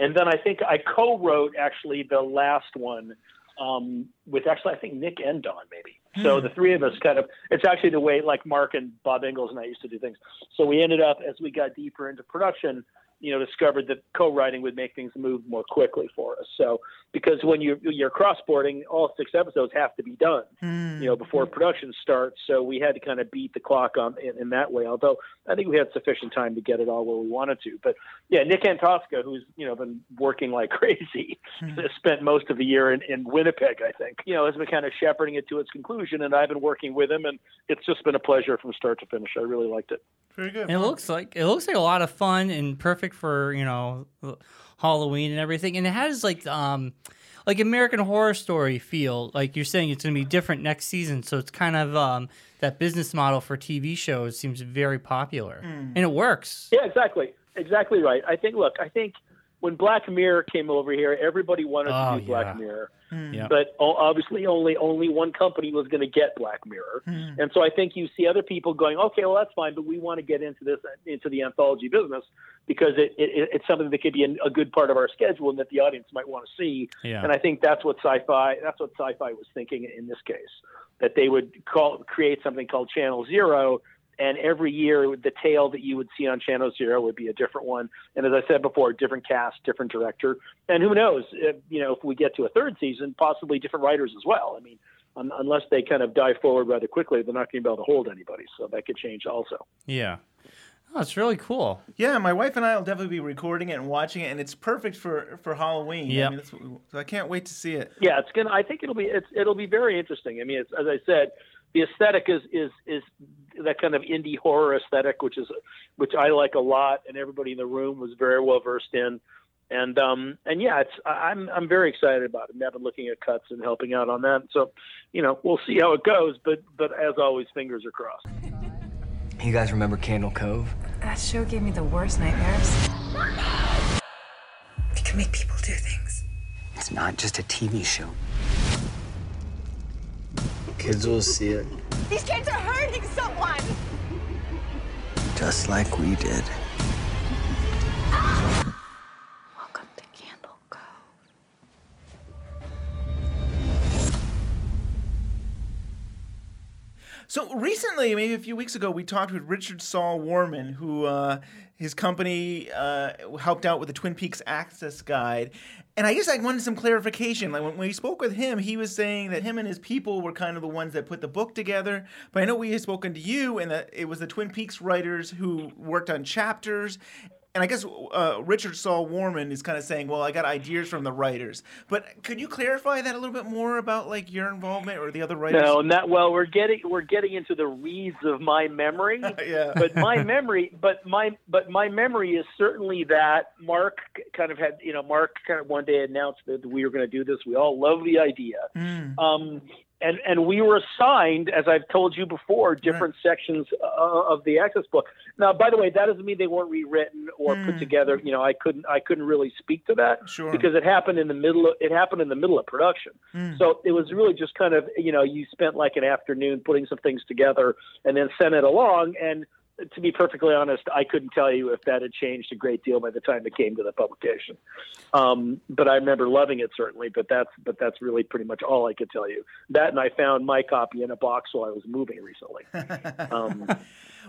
and then I think I co-wrote actually the last one um, with actually I think Nick and Don maybe. So Hmm. the three of us kind of. It's actually the way like Mark and Bob Engels and I used to do things. So we ended up as we got deeper into production. You know, discovered that co-writing would make things move more quickly for us. So, because when you you're cross-boarding, all six episodes have to be done mm. you know, before production starts. So we had to kind of beat the clock on in, in that way. Although I think we had sufficient time to get it all where we wanted to. But yeah, Nick Antosca, who's you know been working like crazy, hmm. spent most of the year in, in Winnipeg. I think you know has been kind of shepherding it to its conclusion, and I've been working with him, and it's just been a pleasure from start to finish. I really liked it. Very good. It looks like it looks like a lot of fun and perfect for you know Halloween and everything. And it has like um like American Horror Story feel. Like you're saying, it's going to be different next season. So it's kind of um that business model for TV shows seems very popular, Mm. and it works. Yeah, exactly, exactly right. I think. Look, I think when Black Mirror came over here, everybody wanted Oh, to do Black yeah. Mirror. Yeah. But obviously, only only one company was going to get Black Mirror, Hmm. and so I think you see other people going, okay, well that's fine, but we want to get into this into the anthology business because it, it it's something that could be a, a good part of our schedule and that the audience might want to see. Yeah. And I think that's what Syfy that's what Syfy was thinking in this case that they would call create something called Channel Zero. And every year, the tale that you would see on Channel Zero would be a different one. And as I said before, different cast, different director, and who knows? If, you know, if we get to a third season, possibly different writers as well. I mean, un- unless they kind of dive forward rather quickly, they're not going to be able to hold anybody. So that could change also. Yeah. Oh, it's really cool. Yeah, my wife and I will definitely be recording it and watching it, and it's perfect for for Halloween. Yeah, I mean, we- so I can't wait to see it. Yeah, it's gonna. I think it'll be. It's it'll be very interesting. I mean, it's, as I said, the aesthetic is is is that kind of indie horror aesthetic, which is which I like a lot, and everybody in the room was very well versed in. And um and yeah, it's I- I'm I'm very excited about it. And I've been looking at cuts and helping out on that. So, you know, we'll see how it goes. But but as always, fingers are crossed. You guys remember Candle Cove? That show gave me the worst nightmares. It can make people do things. It's not just a TV show. Kids will see it These kids are hurting someone! just like we did. Ah! Welcome to Candle Cove. So recently, maybe a few weeks ago, we talked with Richard Saul Wurman, who uh, his company uh, helped out with the Twin Peaks Access Guide. And I guess I wanted some clarification. Like when, we spoke with him, he was saying that him and his people were kind of the ones that put the book together. But I know we had spoken to you, and that it was the Twin Peaks writers who worked on chapters. And I guess uh, Richard Saul Wurman is kind of saying, "Well, I got ideas from the writers." But could you clarify that a little bit more about like your involvement or the other writers? No, not well. We're getting we're getting into the weeds of my memory. yeah. But my memory, but my but my memory is certainly that Mark kind of had you know Mark kind of one day announced that we were going to do this. We all love the idea. Um, and and we were assigned, as I've told you before, different sections uh, of the access book. Now, by the way, that doesn't mean they weren't rewritten or put together. You know, I couldn't I couldn't really speak to that Sure. because it happened in the middle. Of, it happened in the middle of production. Mm. So it was really just kind of you know you spent like an afternoon putting some things together and then sent it along and. To be perfectly honest, I couldn't tell you if that had changed a great deal by the time it came to the publication. Um, but I remember loving it certainly. But that's but that's really pretty much all I could tell you. That and I found my copy in a box while I was moving recently. Um,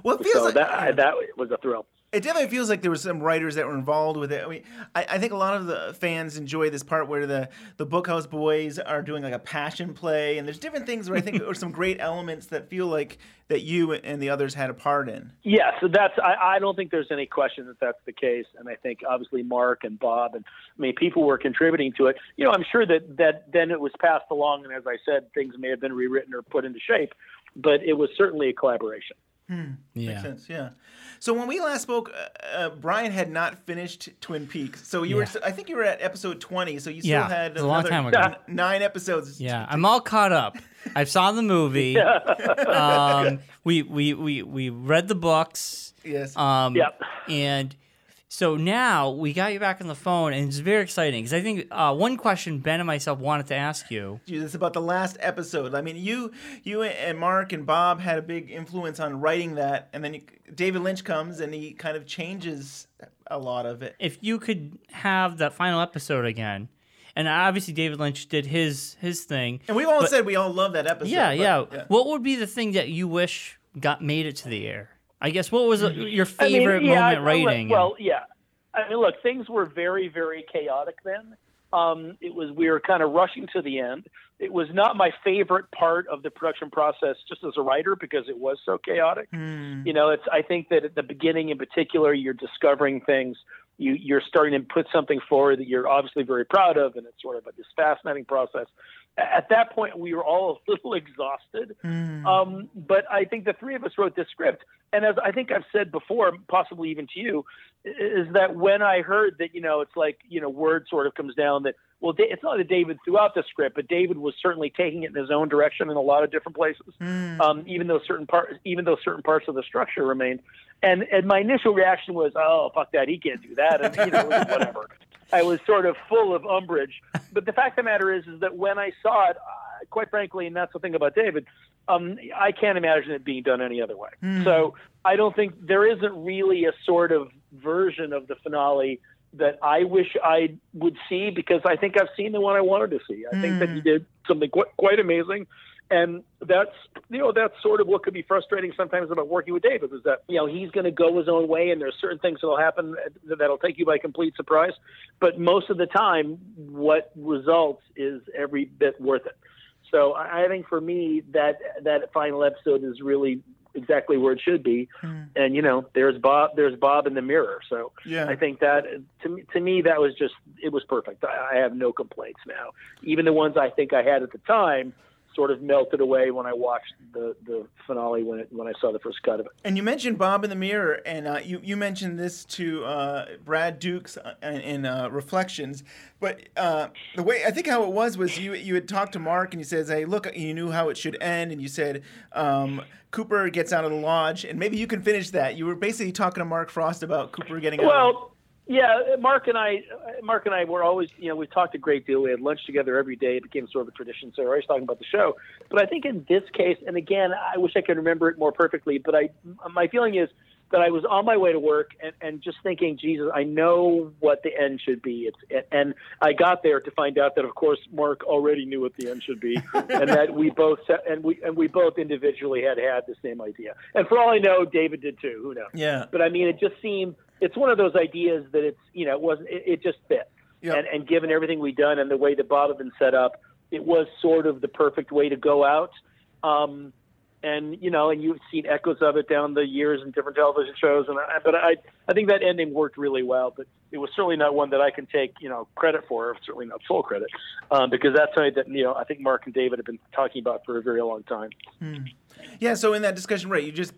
well, it feels so that that was a thrill. It definitely feels like there were some writers that were involved with it. I mean, I, I think a lot of the fans enjoy this part where the the Bookhouse Boys are doing like a passion play, and there's different things where I think are some great elements that feel like that you and the others had a part in. Yeah, so that's I, I don't think there's any question that that's the case, and I think obviously Mark and Bob and I mean people were contributing to it. You know, I'm sure that that then it was passed along, and as I said, things may have been rewritten or put into shape, but it was certainly a collaboration. Hmm. Yeah. Makes sense. Yeah. So when we last spoke, uh, uh, Brian had not finished Twin Peaks. So you Yeah. were, I think you were at episode 20. So you still Yeah, had it's a long time ago. n- nine episodes. Yeah, I'm all caught up. I saw the movie. um, we, we we we read the books. Yes. Um, Yep. And so now we got you back on the phone, and it's very exciting because I think uh, one question Ben and myself wanted to ask you. Jesus, about the last episode. I mean, you, you and Mark and Bob had a big influence on writing that, and then you, David Lynch comes and he kind of changes a lot of it. If you could have that final episode again, and obviously David Lynch did his his thing, And we've all but- said we all love that episode. yeah, but- yeah, What would be the thing that you wish got made it to the air? I guess what was uh, your I mean, favorite yeah, moment I- I- writing? Well, yeah. I mean, look, things were very, very chaotic then. Um, it was we were kind of rushing to the end. It was not my favorite part of the production process, just as a writer, because it was so chaotic. You know, it's. I think that at the beginning, in particular, you're discovering things. You you're starting to put something forward that you're obviously very proud of, and it's sort of a, this fascinating process. At that point, we were all a little exhausted. Um, but I think the three of us wrote this script, and as I think I've said before, possibly even to you, is that when I heard that you know it's like you know word sort of comes down that well it's not that David threw out the script, but David was certainly taking it in his own direction in a lot of different places, um, even though certain parts even though certain parts of the structure remained. And and my initial reaction was oh fuck that he can't do that and you know whatever. I was sort of full of umbrage. But the fact of the matter is, is that when I saw it, uh, quite frankly, and that's the thing about David, um, I can't imagine it being done any other way. So I don't think there isn't really a sort of version of the finale that I wish I would see because I think I've seen the one I wanted to see. I think that he did something quite, quite amazing. And that's you know that's sort of what could be frustrating sometimes about working with David is that you know he's going to go his own way and there's certain things that'll happen that'll take you by complete surprise, but most of the time what results is every bit worth it. So I I think for me that that final episode is really exactly where it should be. Hmm. And you know, there's Bob there's Bob in the mirror. So Yeah. I think that to me to me that was just it was perfect. I, I have no complaints now. Even the ones I think I had at the time sort of melted away when I watched the the finale when it, when I saw the first cut of it. And you mentioned Bob in the Mirror, and uh, you you mentioned this to uh, Brad Dukes uh, in, in uh, Reflections. But uh, the way I think how it was was you you had talked to Mark and you said, "Hey, look, you knew how it should end," and you said um, Cooper gets out of the lodge, and maybe you can finish that. You were basically talking to Mark Frost about Cooper getting out. of Well, yeah, Mark and I, Mark and I were always, you know, we talked a great deal. We had lunch together every day. It became sort of a tradition. So we're always talking about the show. But I think in this case, and again, I wish I could remember it more perfectly. But I, my feeling is that I was on my way to work and, and just thinking, Jesus, I know what the end should be. It's and I got there to find out that, of course, Mark already knew what the end should be, and that we both sa- and we and we both individually had had the same idea. And for all I know, David did too. Who knows? Yeah. But I mean, it just seemed it's one of those ideas that it's you know it wasn't it, it just fit. And and given everything we've done and the way that Bob had been set up, it was sort of the perfect way to go out. Um, and you know, and you've seen echoes of it down the years in different television shows. And I, but I, I think that ending worked really well. But it was certainly not one that I can take, you know, credit for. Certainly not full credit, um, because that's something that you know I think Mark and David have been talking about for a very long time. Hmm. Yeah, so in that discussion, right, you just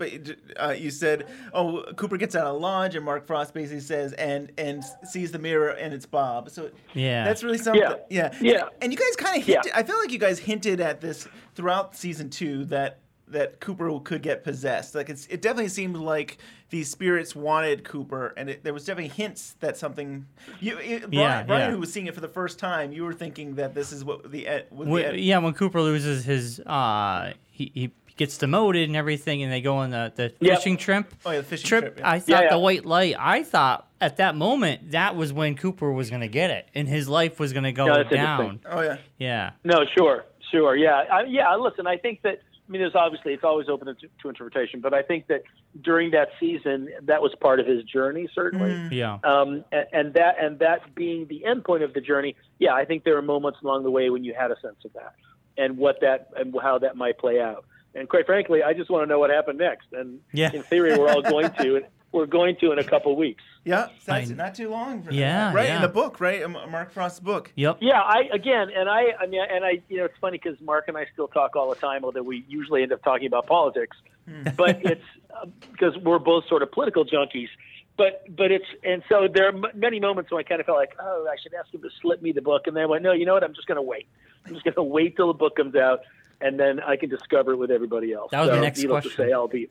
uh, you said, "Oh, Cooper gets out of lodge," and Mark Frost basically says, "and and sees the mirror, and it's Bob." So Yeah. that's really something. Yeah. yeah, Yeah. And, and you guys kind of Yeah. hinted. I feel like you guys hinted at this throughout season two that that Cooper could get possessed. Like it's it definitely seemed like these spirits wanted Cooper, and it, there was definitely hints that something. You, you Brian, Yeah, Brian yeah. who was seeing it for the first time, you were thinking that this is what the end. What the When- yeah, when Cooper loses his, uh, he, he gets demoted and everything, and they go on the, the Yep. fishing trip. Oh, yeah, the fishing trip, yeah. I thought Yeah, yeah. the white light. I thought at that moment that was when Cooper was going to get it, and his life was going to go Yeah, that's down. Oh yeah. Yeah. No, sure, sure, yeah, I, yeah. Listen, I think that I mean, there's obviously it's always open to, to interpretation, but I think that during that season, that was part of his journey, certainly. Mm. Yeah. Um, and, and that and that being the end point of the journey, yeah, I think there were moments along the way when you had a sense of that and what that and how that might play out. And quite frankly, I just want to know what happened next. And Yeah. in theory, we're all going to. We're going to in a couple weeks. Yeah, so that's not too long. For Yeah, right in the book, right? Mark Frost's book. Yep. Yeah, I again, and I, I mean, and I, you know, it's funny because Mark and I still talk all the time, although we usually end up talking about politics. But it's uh, because we're both sort of political junkies. But but it's and so there are m- many moments when I kind of felt like, oh, I should ask him to slip me the book, and then I went, no, you know what? I'm just going to wait. I'm just going to wait till the book comes out, and then I can discover it with everybody else. That was So, next needless question. To say, I'll be.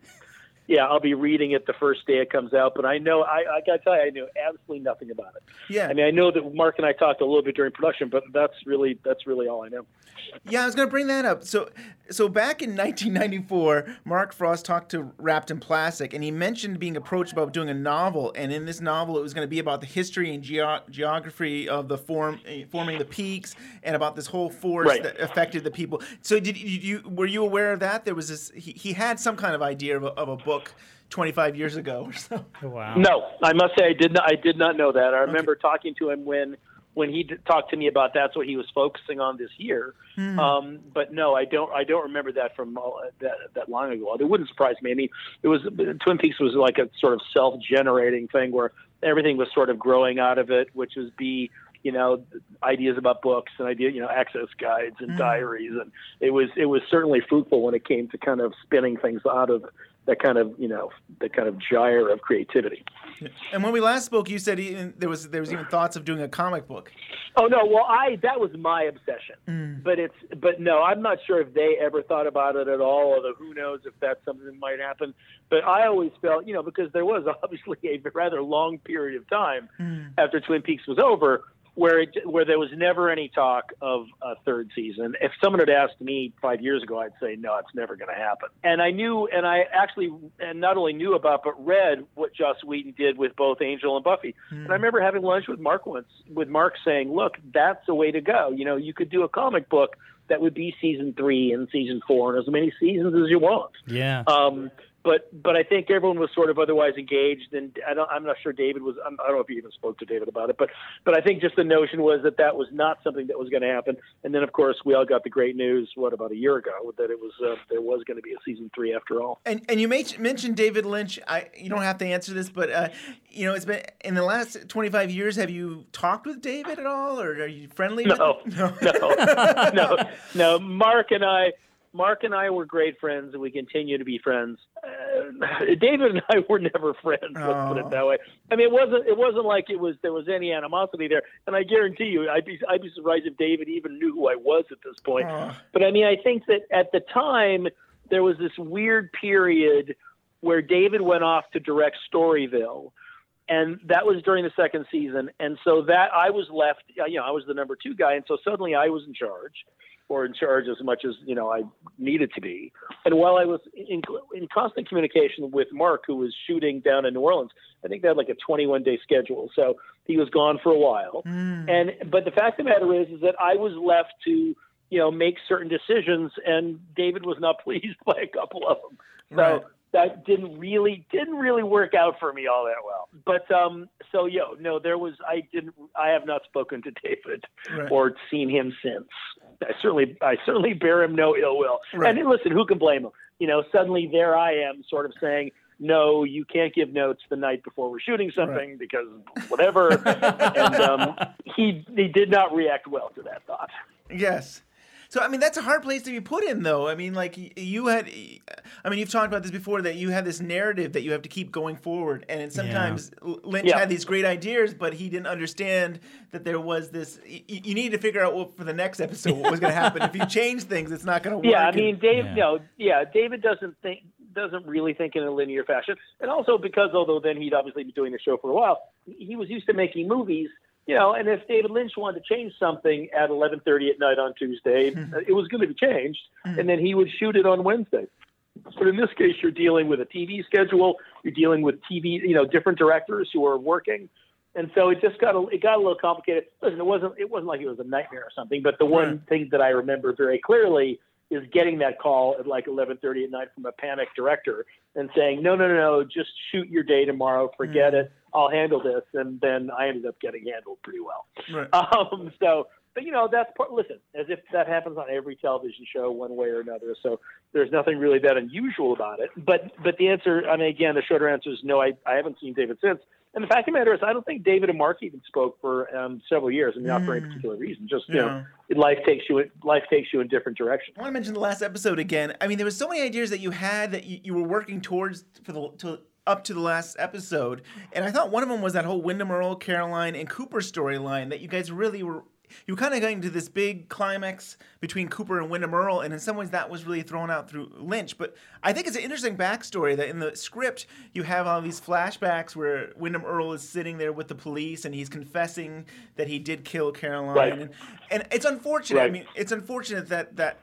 Yeah, I'll be reading it the first day it comes out, but I know I, I gotta tell you, I knew absolutely nothing about it. Yeah. I mean, I know that Mark and I talked a little bit during production, but that's really that's really all I know. Yeah, I was going to bring that up. So, so back in 1994, Mark Frost talked to Wrapped in Plastic, and he mentioned being approached about doing a novel. And in this novel, it was going to be about the history and geo- geography of the form eh, forming the peaks, and about this whole force Right. that affected the people. So, did you, you were you aware of that? There was this. He, he had some kind of idea of a, of a book 25 years ago or so. Wow. No, I must say I did not. I did not know that. I remember talking to him when when he d- talked to me about that's what he was focusing on this year. Hmm. Um, but no, I don't. I don't remember that from all, that that long ago. It wouldn't surprise me. I mean, it was Twin Peaks was like a sort of self-generating thing where everything was sort of growing out of it, which was be you know ideas about books and idea you know access guides and Hmm. diaries and it was it was certainly fruitful when it came to kind of spinning things out of that kind of you know the kind of gyre of creativity. And when we last spoke, you said even, there was there was even thoughts of doing a comic book. Oh no, well I that was my obsession. Mm. But it's but no, I'm not sure if they ever thought about it at all, although who knows if that's something that might happen. But I always felt, you know, because there was obviously a rather long period of time mm. after Twin Peaks was over where it, where there was never any talk of a third season. If someone had asked me five years ago, I'd say no, it's never going to happen. And I knew, and I actually, and not only knew about, but read what Joss Whedon did with both Angel and Buffy. And I remember having lunch with Mark once, with Mark saying, "Look, that's the way to go. You know, you could do a comic book." That would be season three and season four, and as many seasons as you want. Yeah. Um, but but I think everyone was sort of otherwise engaged, and I don't, I'm not sure David was. I'm, I don't know if he even spoke to David about it, but but I think just the notion was that that was not something that was going to happen. And then of course we all got the great news what about a year ago that it was uh, there was going to be a season three after all. And and you mentioned David Lynch. I you don't have to answer this, but uh, you know it's been in the last 25 years. Have you talked with David at all, or are you friendly? No, with him? no, no, no. Mark and I, Mark and I were great friends, and we continue to be friends. Uh, David and I were never friends. Let's put it that way. I mean, it wasn't. It wasn't like it was. There was any animosity there. And I guarantee you, I'd be. I'd be surprised if David even knew who I was at this point. But I mean, I think that at the time there was this weird period where David went off to direct Storyville and that was during the second season and so that i was left you know i was the number two guy and so suddenly i was in charge or in charge as much as you know i needed to be and while i was in, in constant communication with mark who was shooting down in new orleans i think they had like a 21 day schedule so he was gone for a while and but the fact of the matter is is that i was left to you know make certain decisions and david was not pleased by a couple of them so Right. that didn't really didn't really work out for me all that well. But um so yo, no, there was I didn't I have not spoken to David Right. or seen him since. I certainly I certainly bear him no ill will. Right. And listen, who can blame him? You know, suddenly there I am sort of saying no, you can't give notes the night before we're shooting something because whatever. and um, he he did not react well to that thought. Yes. So I mean that's a hard place to be put in though. I mean like you had I mean you've talked about this before that you have this narrative that you have to keep going forward and sometimes L Lynch Yeah. had these great ideas but he didn't understand that there was this y- y- you need to figure out what for the next episode what was going to happen. if you change things it's not going to work. Yeah, I mean, Dave. No, yeah, David doesn't think doesn't really think in a linear fashion, and also because although then he'd obviously been doing the show for a while, he was used to making movies. You know, and if David Lynch wanted to change something at 11:30 at night on Tuesday, uh, it was going to be changed, and then he would shoot it on Wednesday. But in this case, you're dealing with a TV schedule. You're dealing with TV, you know, different directors who are working, and so it just got a, it got a little complicated. Listen, it wasn't it wasn't like it was a nightmare or something. But the one thing that I remember very clearly is getting that call at like 11:30 at night from a panic director and saying, "No, no, no, no, just shoot your day tomorrow. Forget Mm. it. I'll handle this." And then I ended up getting handled pretty well. Right. Um, so, but you know, that's part. Listen, as if that happens on every television show, one way or another. So there's nothing really that unusual about it. But but the answer, I mean, again, the shorter answer is no. I I haven't seen David since. And the fact of the matter is, I don't think David and Mark even spoke for um, several years, and not for any Mm. particular reason. Just you Yeah. know, life takes you life takes you in different directions. I want to mention the last episode again. I mean, there was so many ideas that you had that you, you were working towards for the to, up to the last episode, and I thought one of them was that whole Windom Earle, Caroline, and Cooper storyline that you guys really were. You were kind of going to this big climax between Cooper and Windom Earle, and in some ways that was really thrown out through Lynch. But I think it's an interesting backstory that in the script you have all these flashbacks where Windom Earle is sitting there with the police and he's confessing that he did kill Caroline, Right. and, and it's unfortunate. I mean, it's unfortunate that that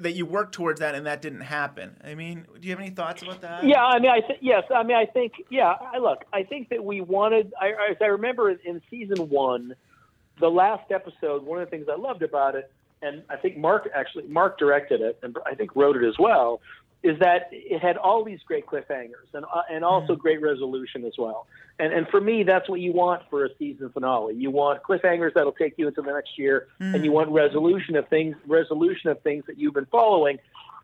that you worked towards that and that didn't happen. I mean, do you have any thoughts about that? Yeah, I mean, I think yes. I mean, I think yeah. I look. I think that we wanted. I, as I remember in season one, the last episode. One of the things I loved about it, and I think Mark actually Mark directed it, and I think wrote it as well, is that it had all these great cliffhangers and uh, and also great resolution as well. And and for me, that's what you want for a season finale. You want cliffhangers that'll take you into the next year, and you want resolution of things, resolution of things that you've been following.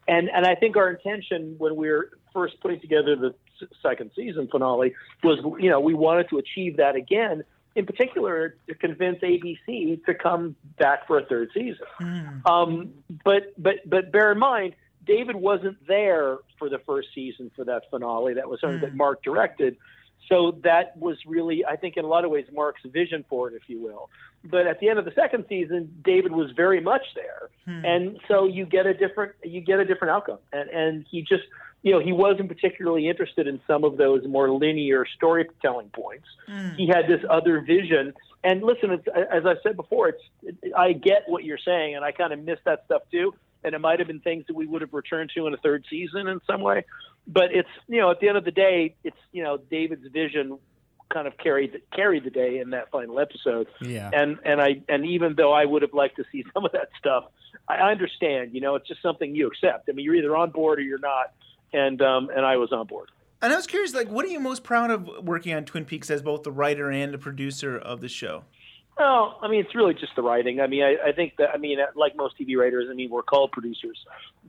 And and I think our intention when we were first putting together the second season finale was, you know, we wanted to achieve that again. In particular, to convince ABC to come back for a third season. Hmm. Um, but but but bear in mind, David wasn't there for the first season for that finale. That was something that hmm. Mark directed. So that was really, I think, in a lot of ways, Mark's vision for it, if you will. But at the end of the second season, David was very much there, hmm. and so you get a different you get a different outcome. And and he just you know he wasn't particularly interested in some of those more linear storytelling points. Mm. He had this other vision. And listen, it's, as I said before, it's I get what you're saying, and I kind of miss that stuff too. And it might have been things that we would have returned to in a third season in some way. But it's you know at the end of the day, it's you know David's vision kind of carried carried the day in that final episode. Yeah. And and I and even though I would have liked to see some of that stuff, I I understand. You know, it's just something you accept. I mean, you're either on board or you're not. And um and I was on board. And I was curious, like, what are you most proud of working on Twin Peaks as both the writer and the producer of the show? Well, I mean, it's really just the writing. I mean, I, I think that, I mean, like most TV writers, I mean, we're called producers,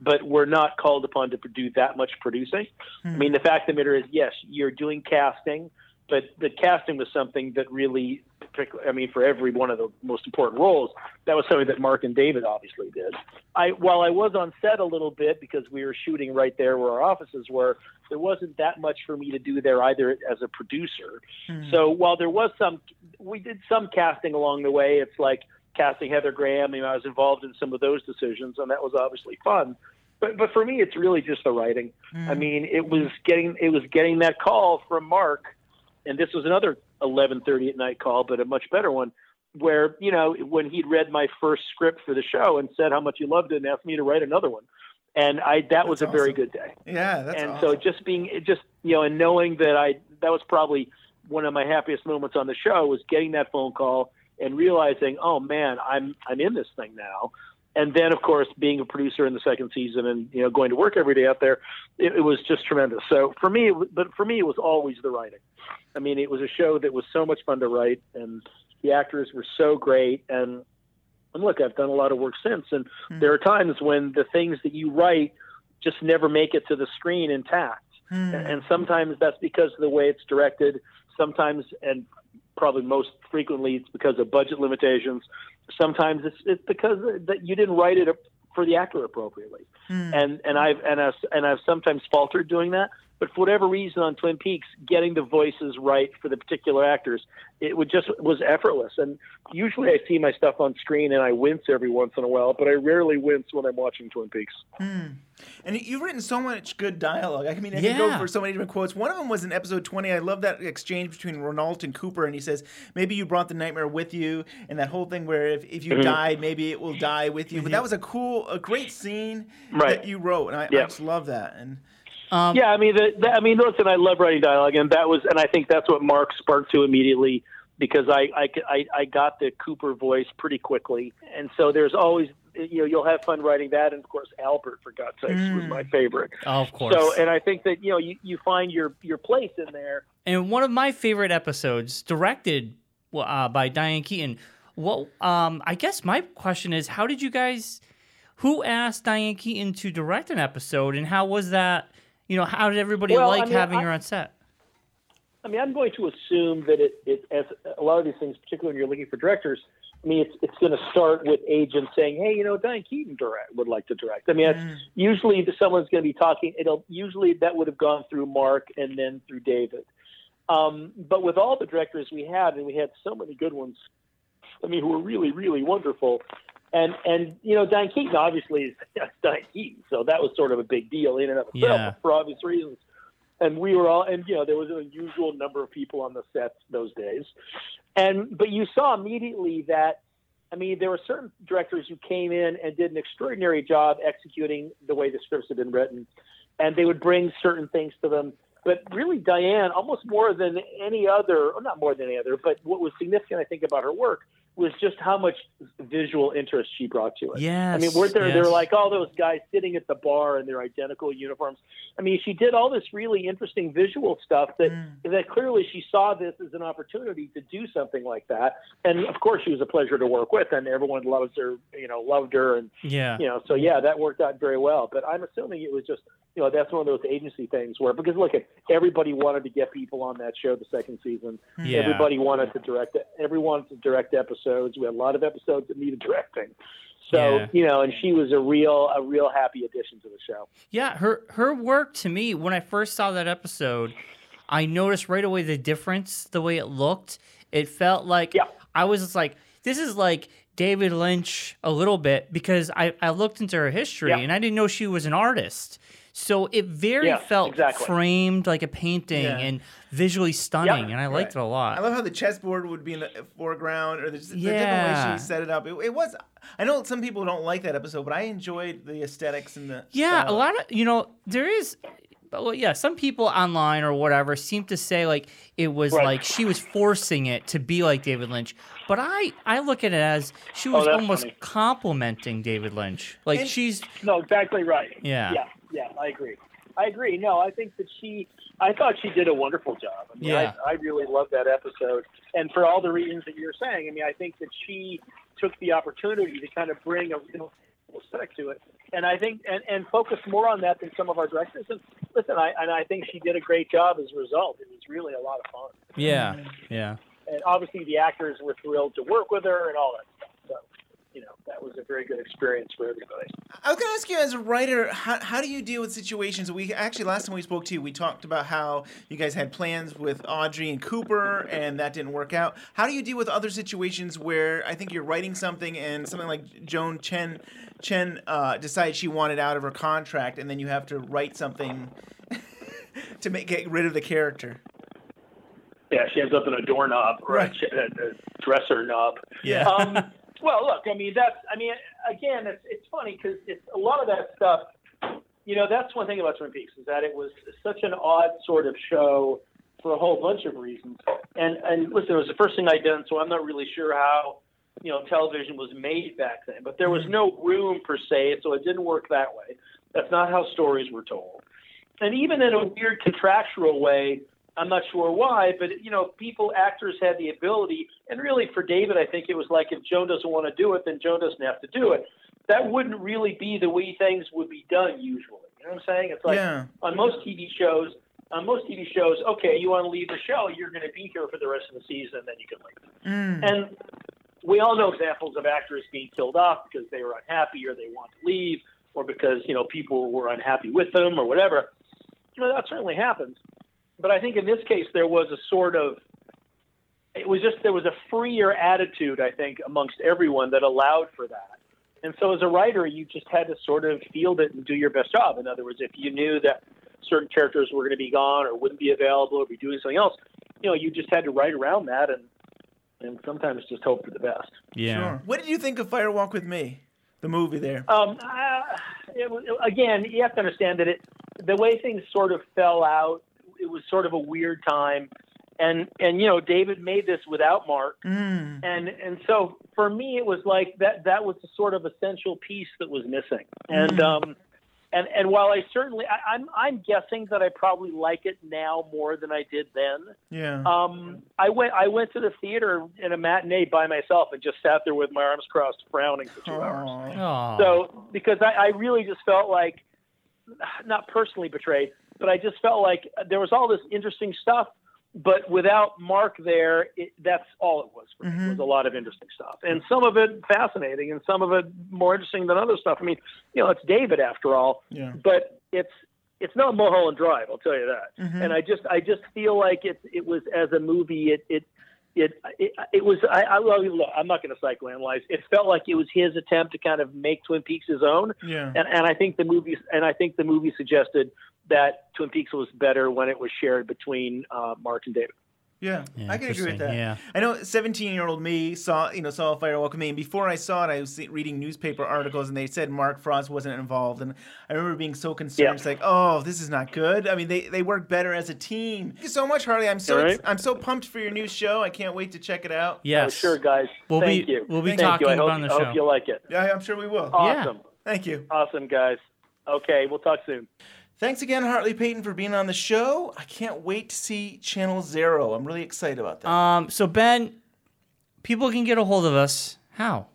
but we're not called upon to do that much producing. I mean, the fact of the matter is, yes, you're doing casting, but the casting was something that really, particularly, I mean, for every one of the most important roles, that was something that Mark and David obviously did. I, while I was on set a little bit because we were shooting right there where our offices were, there wasn't that much for me to do there either as a producer. Mm-hmm. So while there was some, we did some casting along the way. It's like casting Heather Graham. You know, I was involved in some of those decisions, and that was obviously fun. But but for me, it's really just the writing. Mm-hmm. I mean, it was getting it was getting that call from Mark, and this was another 11:30 at night call, but a much better one. Where you know when he'd read my first script for the show and said how much he loved it and asked me to write another one, and I that was a very good day Yeah, that's and awesome. so just being just you know and knowing that i that was probably one of my happiest moments on the show was getting that phone call and realizing oh man i'm i'm in this thing now and then of course being a producer in the second season and you know going to work every day out there it, it was just tremendous. So for me it, but for me it was always the writing. I mean it was a show that was so much fun to write and the actors were so great. And and look i've done a lot of work since and hmm. there are times when the things that you write just never make it to the screen intact. Hmm. And, and sometimes that's because of the way it's directed. Sometimes and probably most frequently it's because of budget limitations sometimes it's it's because that you didn't write it for the actor appropriately hmm. and and I've and I've and I've sometimes faltered doing that. But for whatever reason on Twin Peaks, getting the voices right for the particular actors, it would just was effortless. And usually I see my stuff on screen and I wince every once in a while, but I rarely wince when I'm watching Twin Peaks. Hmm. And you've written so much good dialogue. I mean, I can go for so many different quotes. One of them was in episode 20. I love that exchange between Renault and Cooper. And he says, maybe you brought the nightmare with you. And that whole thing where if, if you Mhm. died, maybe it will die with you. But that was a cool, a great scene Right. that you wrote. And I, I just love that. And Um, yeah, I mean, the, the, I mean, listen, I love writing dialogue, and that was, and I think that's what Mark sparked to immediately because I, I, I, I got the Cooper voice pretty quickly, and so there's always you know you'll have fun writing that, and of course Albert, for God's sakes, was Mm. my favorite. Oh, of course. So, and I think that you know you, you find your your place in there. And one of my favorite episodes, directed uh, by Diane Keaton. well um, I guess my question is, how did you guys? Who asked Diane Keaton to direct an episode, and how was that? You know, how did everybody Well, I like mean, having I- her on set? I mean, I'm going to assume that it, it as a lot of these things, particularly when you're looking for directors. I mean, it's it's going to start with agents saying, "Hey, you know, Diane Keaton direct would like to direct." I mean, it's, usually someone's going to be talking, it'll usually that would have gone through Mark and then through David. Um, but with all the directors we had, and we had so many good ones. I mean, who were really, really wonderful. And and you know, Diane Keaton obviously is Diane Keaton, so that was sort of a big deal in and of itself Yeah. for obvious reasons. And we were all, and you know, there was an unusual number of people on the sets those days. And but you saw immediately that, I mean, there were certain directors who came in and did an extraordinary job executing the way the scripts had been written, and they would bring certain things to them. But really, Diane, almost more than any other, or not more than any other, but what was significant, I think, about her work was just how much visual interest she brought to it. Yes, I mean, weren't there? They were yes. like all those guys sitting at the bar in their identical uniforms. I mean, she did all this really interesting visual stuff that mm. that clearly she saw this as an opportunity to do something like that. And of course, she was a pleasure to work with, and everyone loves her. You know, loved her, and Yeah. you know, so yeah, that worked out very well. But I'm assuming it was just, you know, that's one of those agency things where because look at everybody wanted to get people on that show the second season. Hmm. Yeah. Everybody wanted to direct. Everyone wanted to direct episodes. We had a lot of episodes that needed directing. So Yeah. you know, and she was a real a real happy addition to the show. Yeah, her her work to me when I first saw that episode, I noticed right away the difference, the way it looked. It felt like yeah. I was just like, this is like David Lynch a little bit because I, I looked into her history Yeah. and I didn't know she was an artist. So it very Yeah, felt exactly. framed like a painting Yeah. and visually stunning, and I liked it a lot. I love how the chessboard would be in the foreground, or the, the different way she set it up. It, it was. I know some people don't like that episode, but I enjoyed the aesthetics and the. Yeah, a lot of you know there is. Well, yeah, some people online or whatever seem to say like it was Right. like she was forcing it to be like David Lynch, but I I look at it as she Oh, was that's almost funny. complimenting David Lynch. Like And- she's No, exactly right. Yeah. Yeah, yeah, I agree. I agree. No, I think that she, I thought she did a wonderful job. I mean, Yeah. I, I really loved that episode. And for all the reasons that you're saying, I mean, I think that she took the opportunity to kind of bring a real aesthetic to it. And I think, and, and focus more on that than some of our directors. And listen, I, and I think she did a great job as a result. It was really a lot of fun. yeah yeah And obviously the actors were thrilled to work with her and all that stuff. So, you know, that was a very good experience for everybody. I was going to ask you, as a writer, how, how do you deal with situations? We actually last time we spoke to you, we talked about how you guys had plans with Audrey and Cooper, and that didn't work out. How do you deal with other situations where I think you're writing something and something like Joan Chen Chen uh, decides she wanted out of her contract, and then you have to write something to make get rid of the character? Yeah, she ends up in a doorknob or Right. a, a, a dresser knob. Yeah. Um, well, look, I mean, that's, I mean, again, it's, it's funny because it's a lot of that stuff. You know, that's one thing about Twin Peaks is that it was such an odd sort of show for a whole bunch of reasons. And and listen, it was the first thing I'd done, so I'm not really sure how you know television was made back then. But there was mm-hmm. no room per se, so it didn't work that way. That's not how stories were told. And even in a weird contractual way, I'm not sure why, but you know, people, actors had the ability, and really for David, I think it was like if Joan doesn't want to do it, then Joan doesn't have to do it. That wouldn't really be the way things would be done usually. You know what I'm saying? It's like Yeah. on most TV shows, on most TV shows, okay, you want to leave the show, you're going to be here for the rest of the season, then you can leave. Mm. And we all know examples of actors being killed off because they were unhappy or they want to leave or because, you know, people were unhappy with them or whatever. You know, that certainly happens. But I think in this case there was a sort of it was just there was a freer attitude, I think, amongst everyone that allowed for that. And so as a writer, you just had to sort of field it and do your best job. In other words, if you knew that certain characters were going to be gone or wouldn't be available or be doing something else, you know, you just had to write around that and and sometimes just hope for the best. Sure. What did you think of Fire Walk with Me, the movie there? Um, uh, it, again, you have to understand that it, the way things sort of fell out, it was sort of a weird time, and and you know David made this without Mark, Mm. and and so for me it was like that that was the sort of essential piece that was missing, and Mhm. um, and and while I certainly I, I'm I'm guessing that I probably like it now more than I did then. Yeah. Um, I went I went to the theater in a matinee by myself and just sat there with my arms crossed, frowning for two hours. So because I, I really just felt like not personally betrayed, but I just felt like there was all this interesting stuff, but without Mark there, it, that's all it was for me. It was a lot of interesting stuff, and some of it fascinating, and some of it more interesting than other stuff. I mean, you know, it's David after all, Yeah. but it's it's not Mulholland Drive, I'll tell you that. Mhm. And I just I just feel like it it was as a movie it it it it, it was I, I love look, I'm not going to psychoanalyze. It felt like it was his attempt to kind of make Twin Peaks his own. Yeah. And and I think the movie and I think the movie suggested that Twin Peaks was better when it was shared between uh, Mark and David. Yeah, I can agree with that. yeah. I know 17 year old me saw, you know, saw Fire Walk with Me, and before I saw it, I was reading newspaper articles, and they said Mark Frost wasn't involved, and I remember being so concerned. Yeah. It's like, oh, this is not good. I mean, they, they work better as a team. Thank you so much, Harley. I'm so All right. I'm so pumped for your new show. I can't wait to check it out. Yes. Oh, sure, guys. We'll Thank be- you. we'll be Thank talking you. I hope, about on the I show. hope you like it. Yeah, I'm sure we will. Awesome. Thank you. Awesome, guys. Okay, we'll talk soon. Thanks again, Harley Peyton, for being on the show. I can't wait to see Channel Zero. I'm really excited about that. Um, so Ben, people can get a hold of us. How?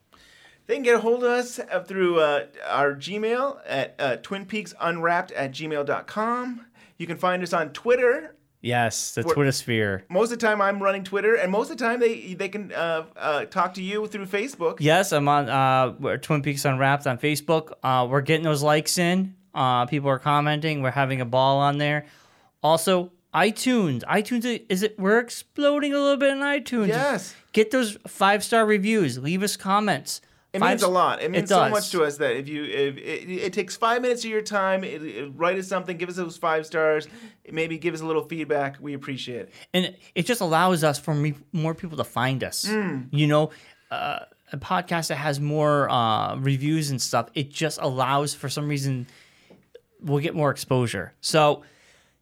They can get a hold of us uh, through uh, our Gmail at uh, twinpeaksunwrapped at gmail.com. You can find us on Twitter. Yes, the For- Twitter sphere. Most of the time, I'm running Twitter, and most of the time, they they can uh, uh, talk to you through Facebook. Yes, I'm on uh, Twin Peaks Unwrapped on Facebook. Uh, we're getting those likes in. Uh, people are commenting. We're having a ball on there. Also, iTunes. iTunes is it? We're exploding a little bit in iTunes. Yes. Get those five star reviews. Leave us comments. It Five- means a lot. It means so much to us that if you if it, it takes five minutes of your time, it, it- write us something, give us those five stars, maybe give us a little feedback. We appreciate it. and it just allows us for me, more people to find us. Mm. You know, uh, a podcast that has more uh, reviews and stuff, it just allows for some reason we'll get more exposure. So,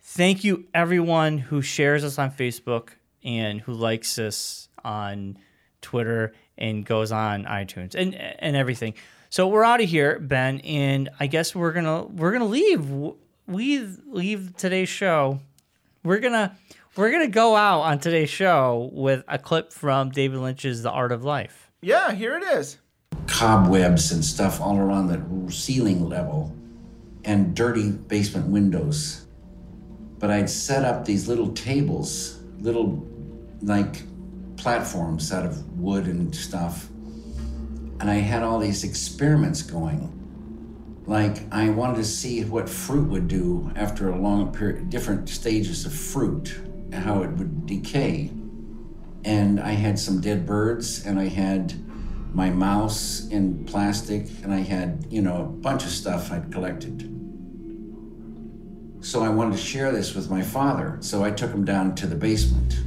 thank you everyone who shares us on Facebook and who likes us on Twitter and goes on iTunes and and everything. So we're out of here, Ben, and I guess we're gonna we're gonna leave. We leave today's show we're gonna we're gonna go out on today's show with a clip from David Lynch's The Art of Life. Yeah, here it is. cobwebs and stuff all around the ceiling level and dirty basement windows. But I'd set up these little tables, little like platforms out of wood and stuff. And I had all these experiments going. Like I wanted to see what fruit would do after a long period, different stages of fruit, how it would decay. And I had some dead birds, and I had my mouse in plastic, and I had, you know, a bunch of stuff I'd collected. So I wanted to share this with my father, so I took him down to the basement.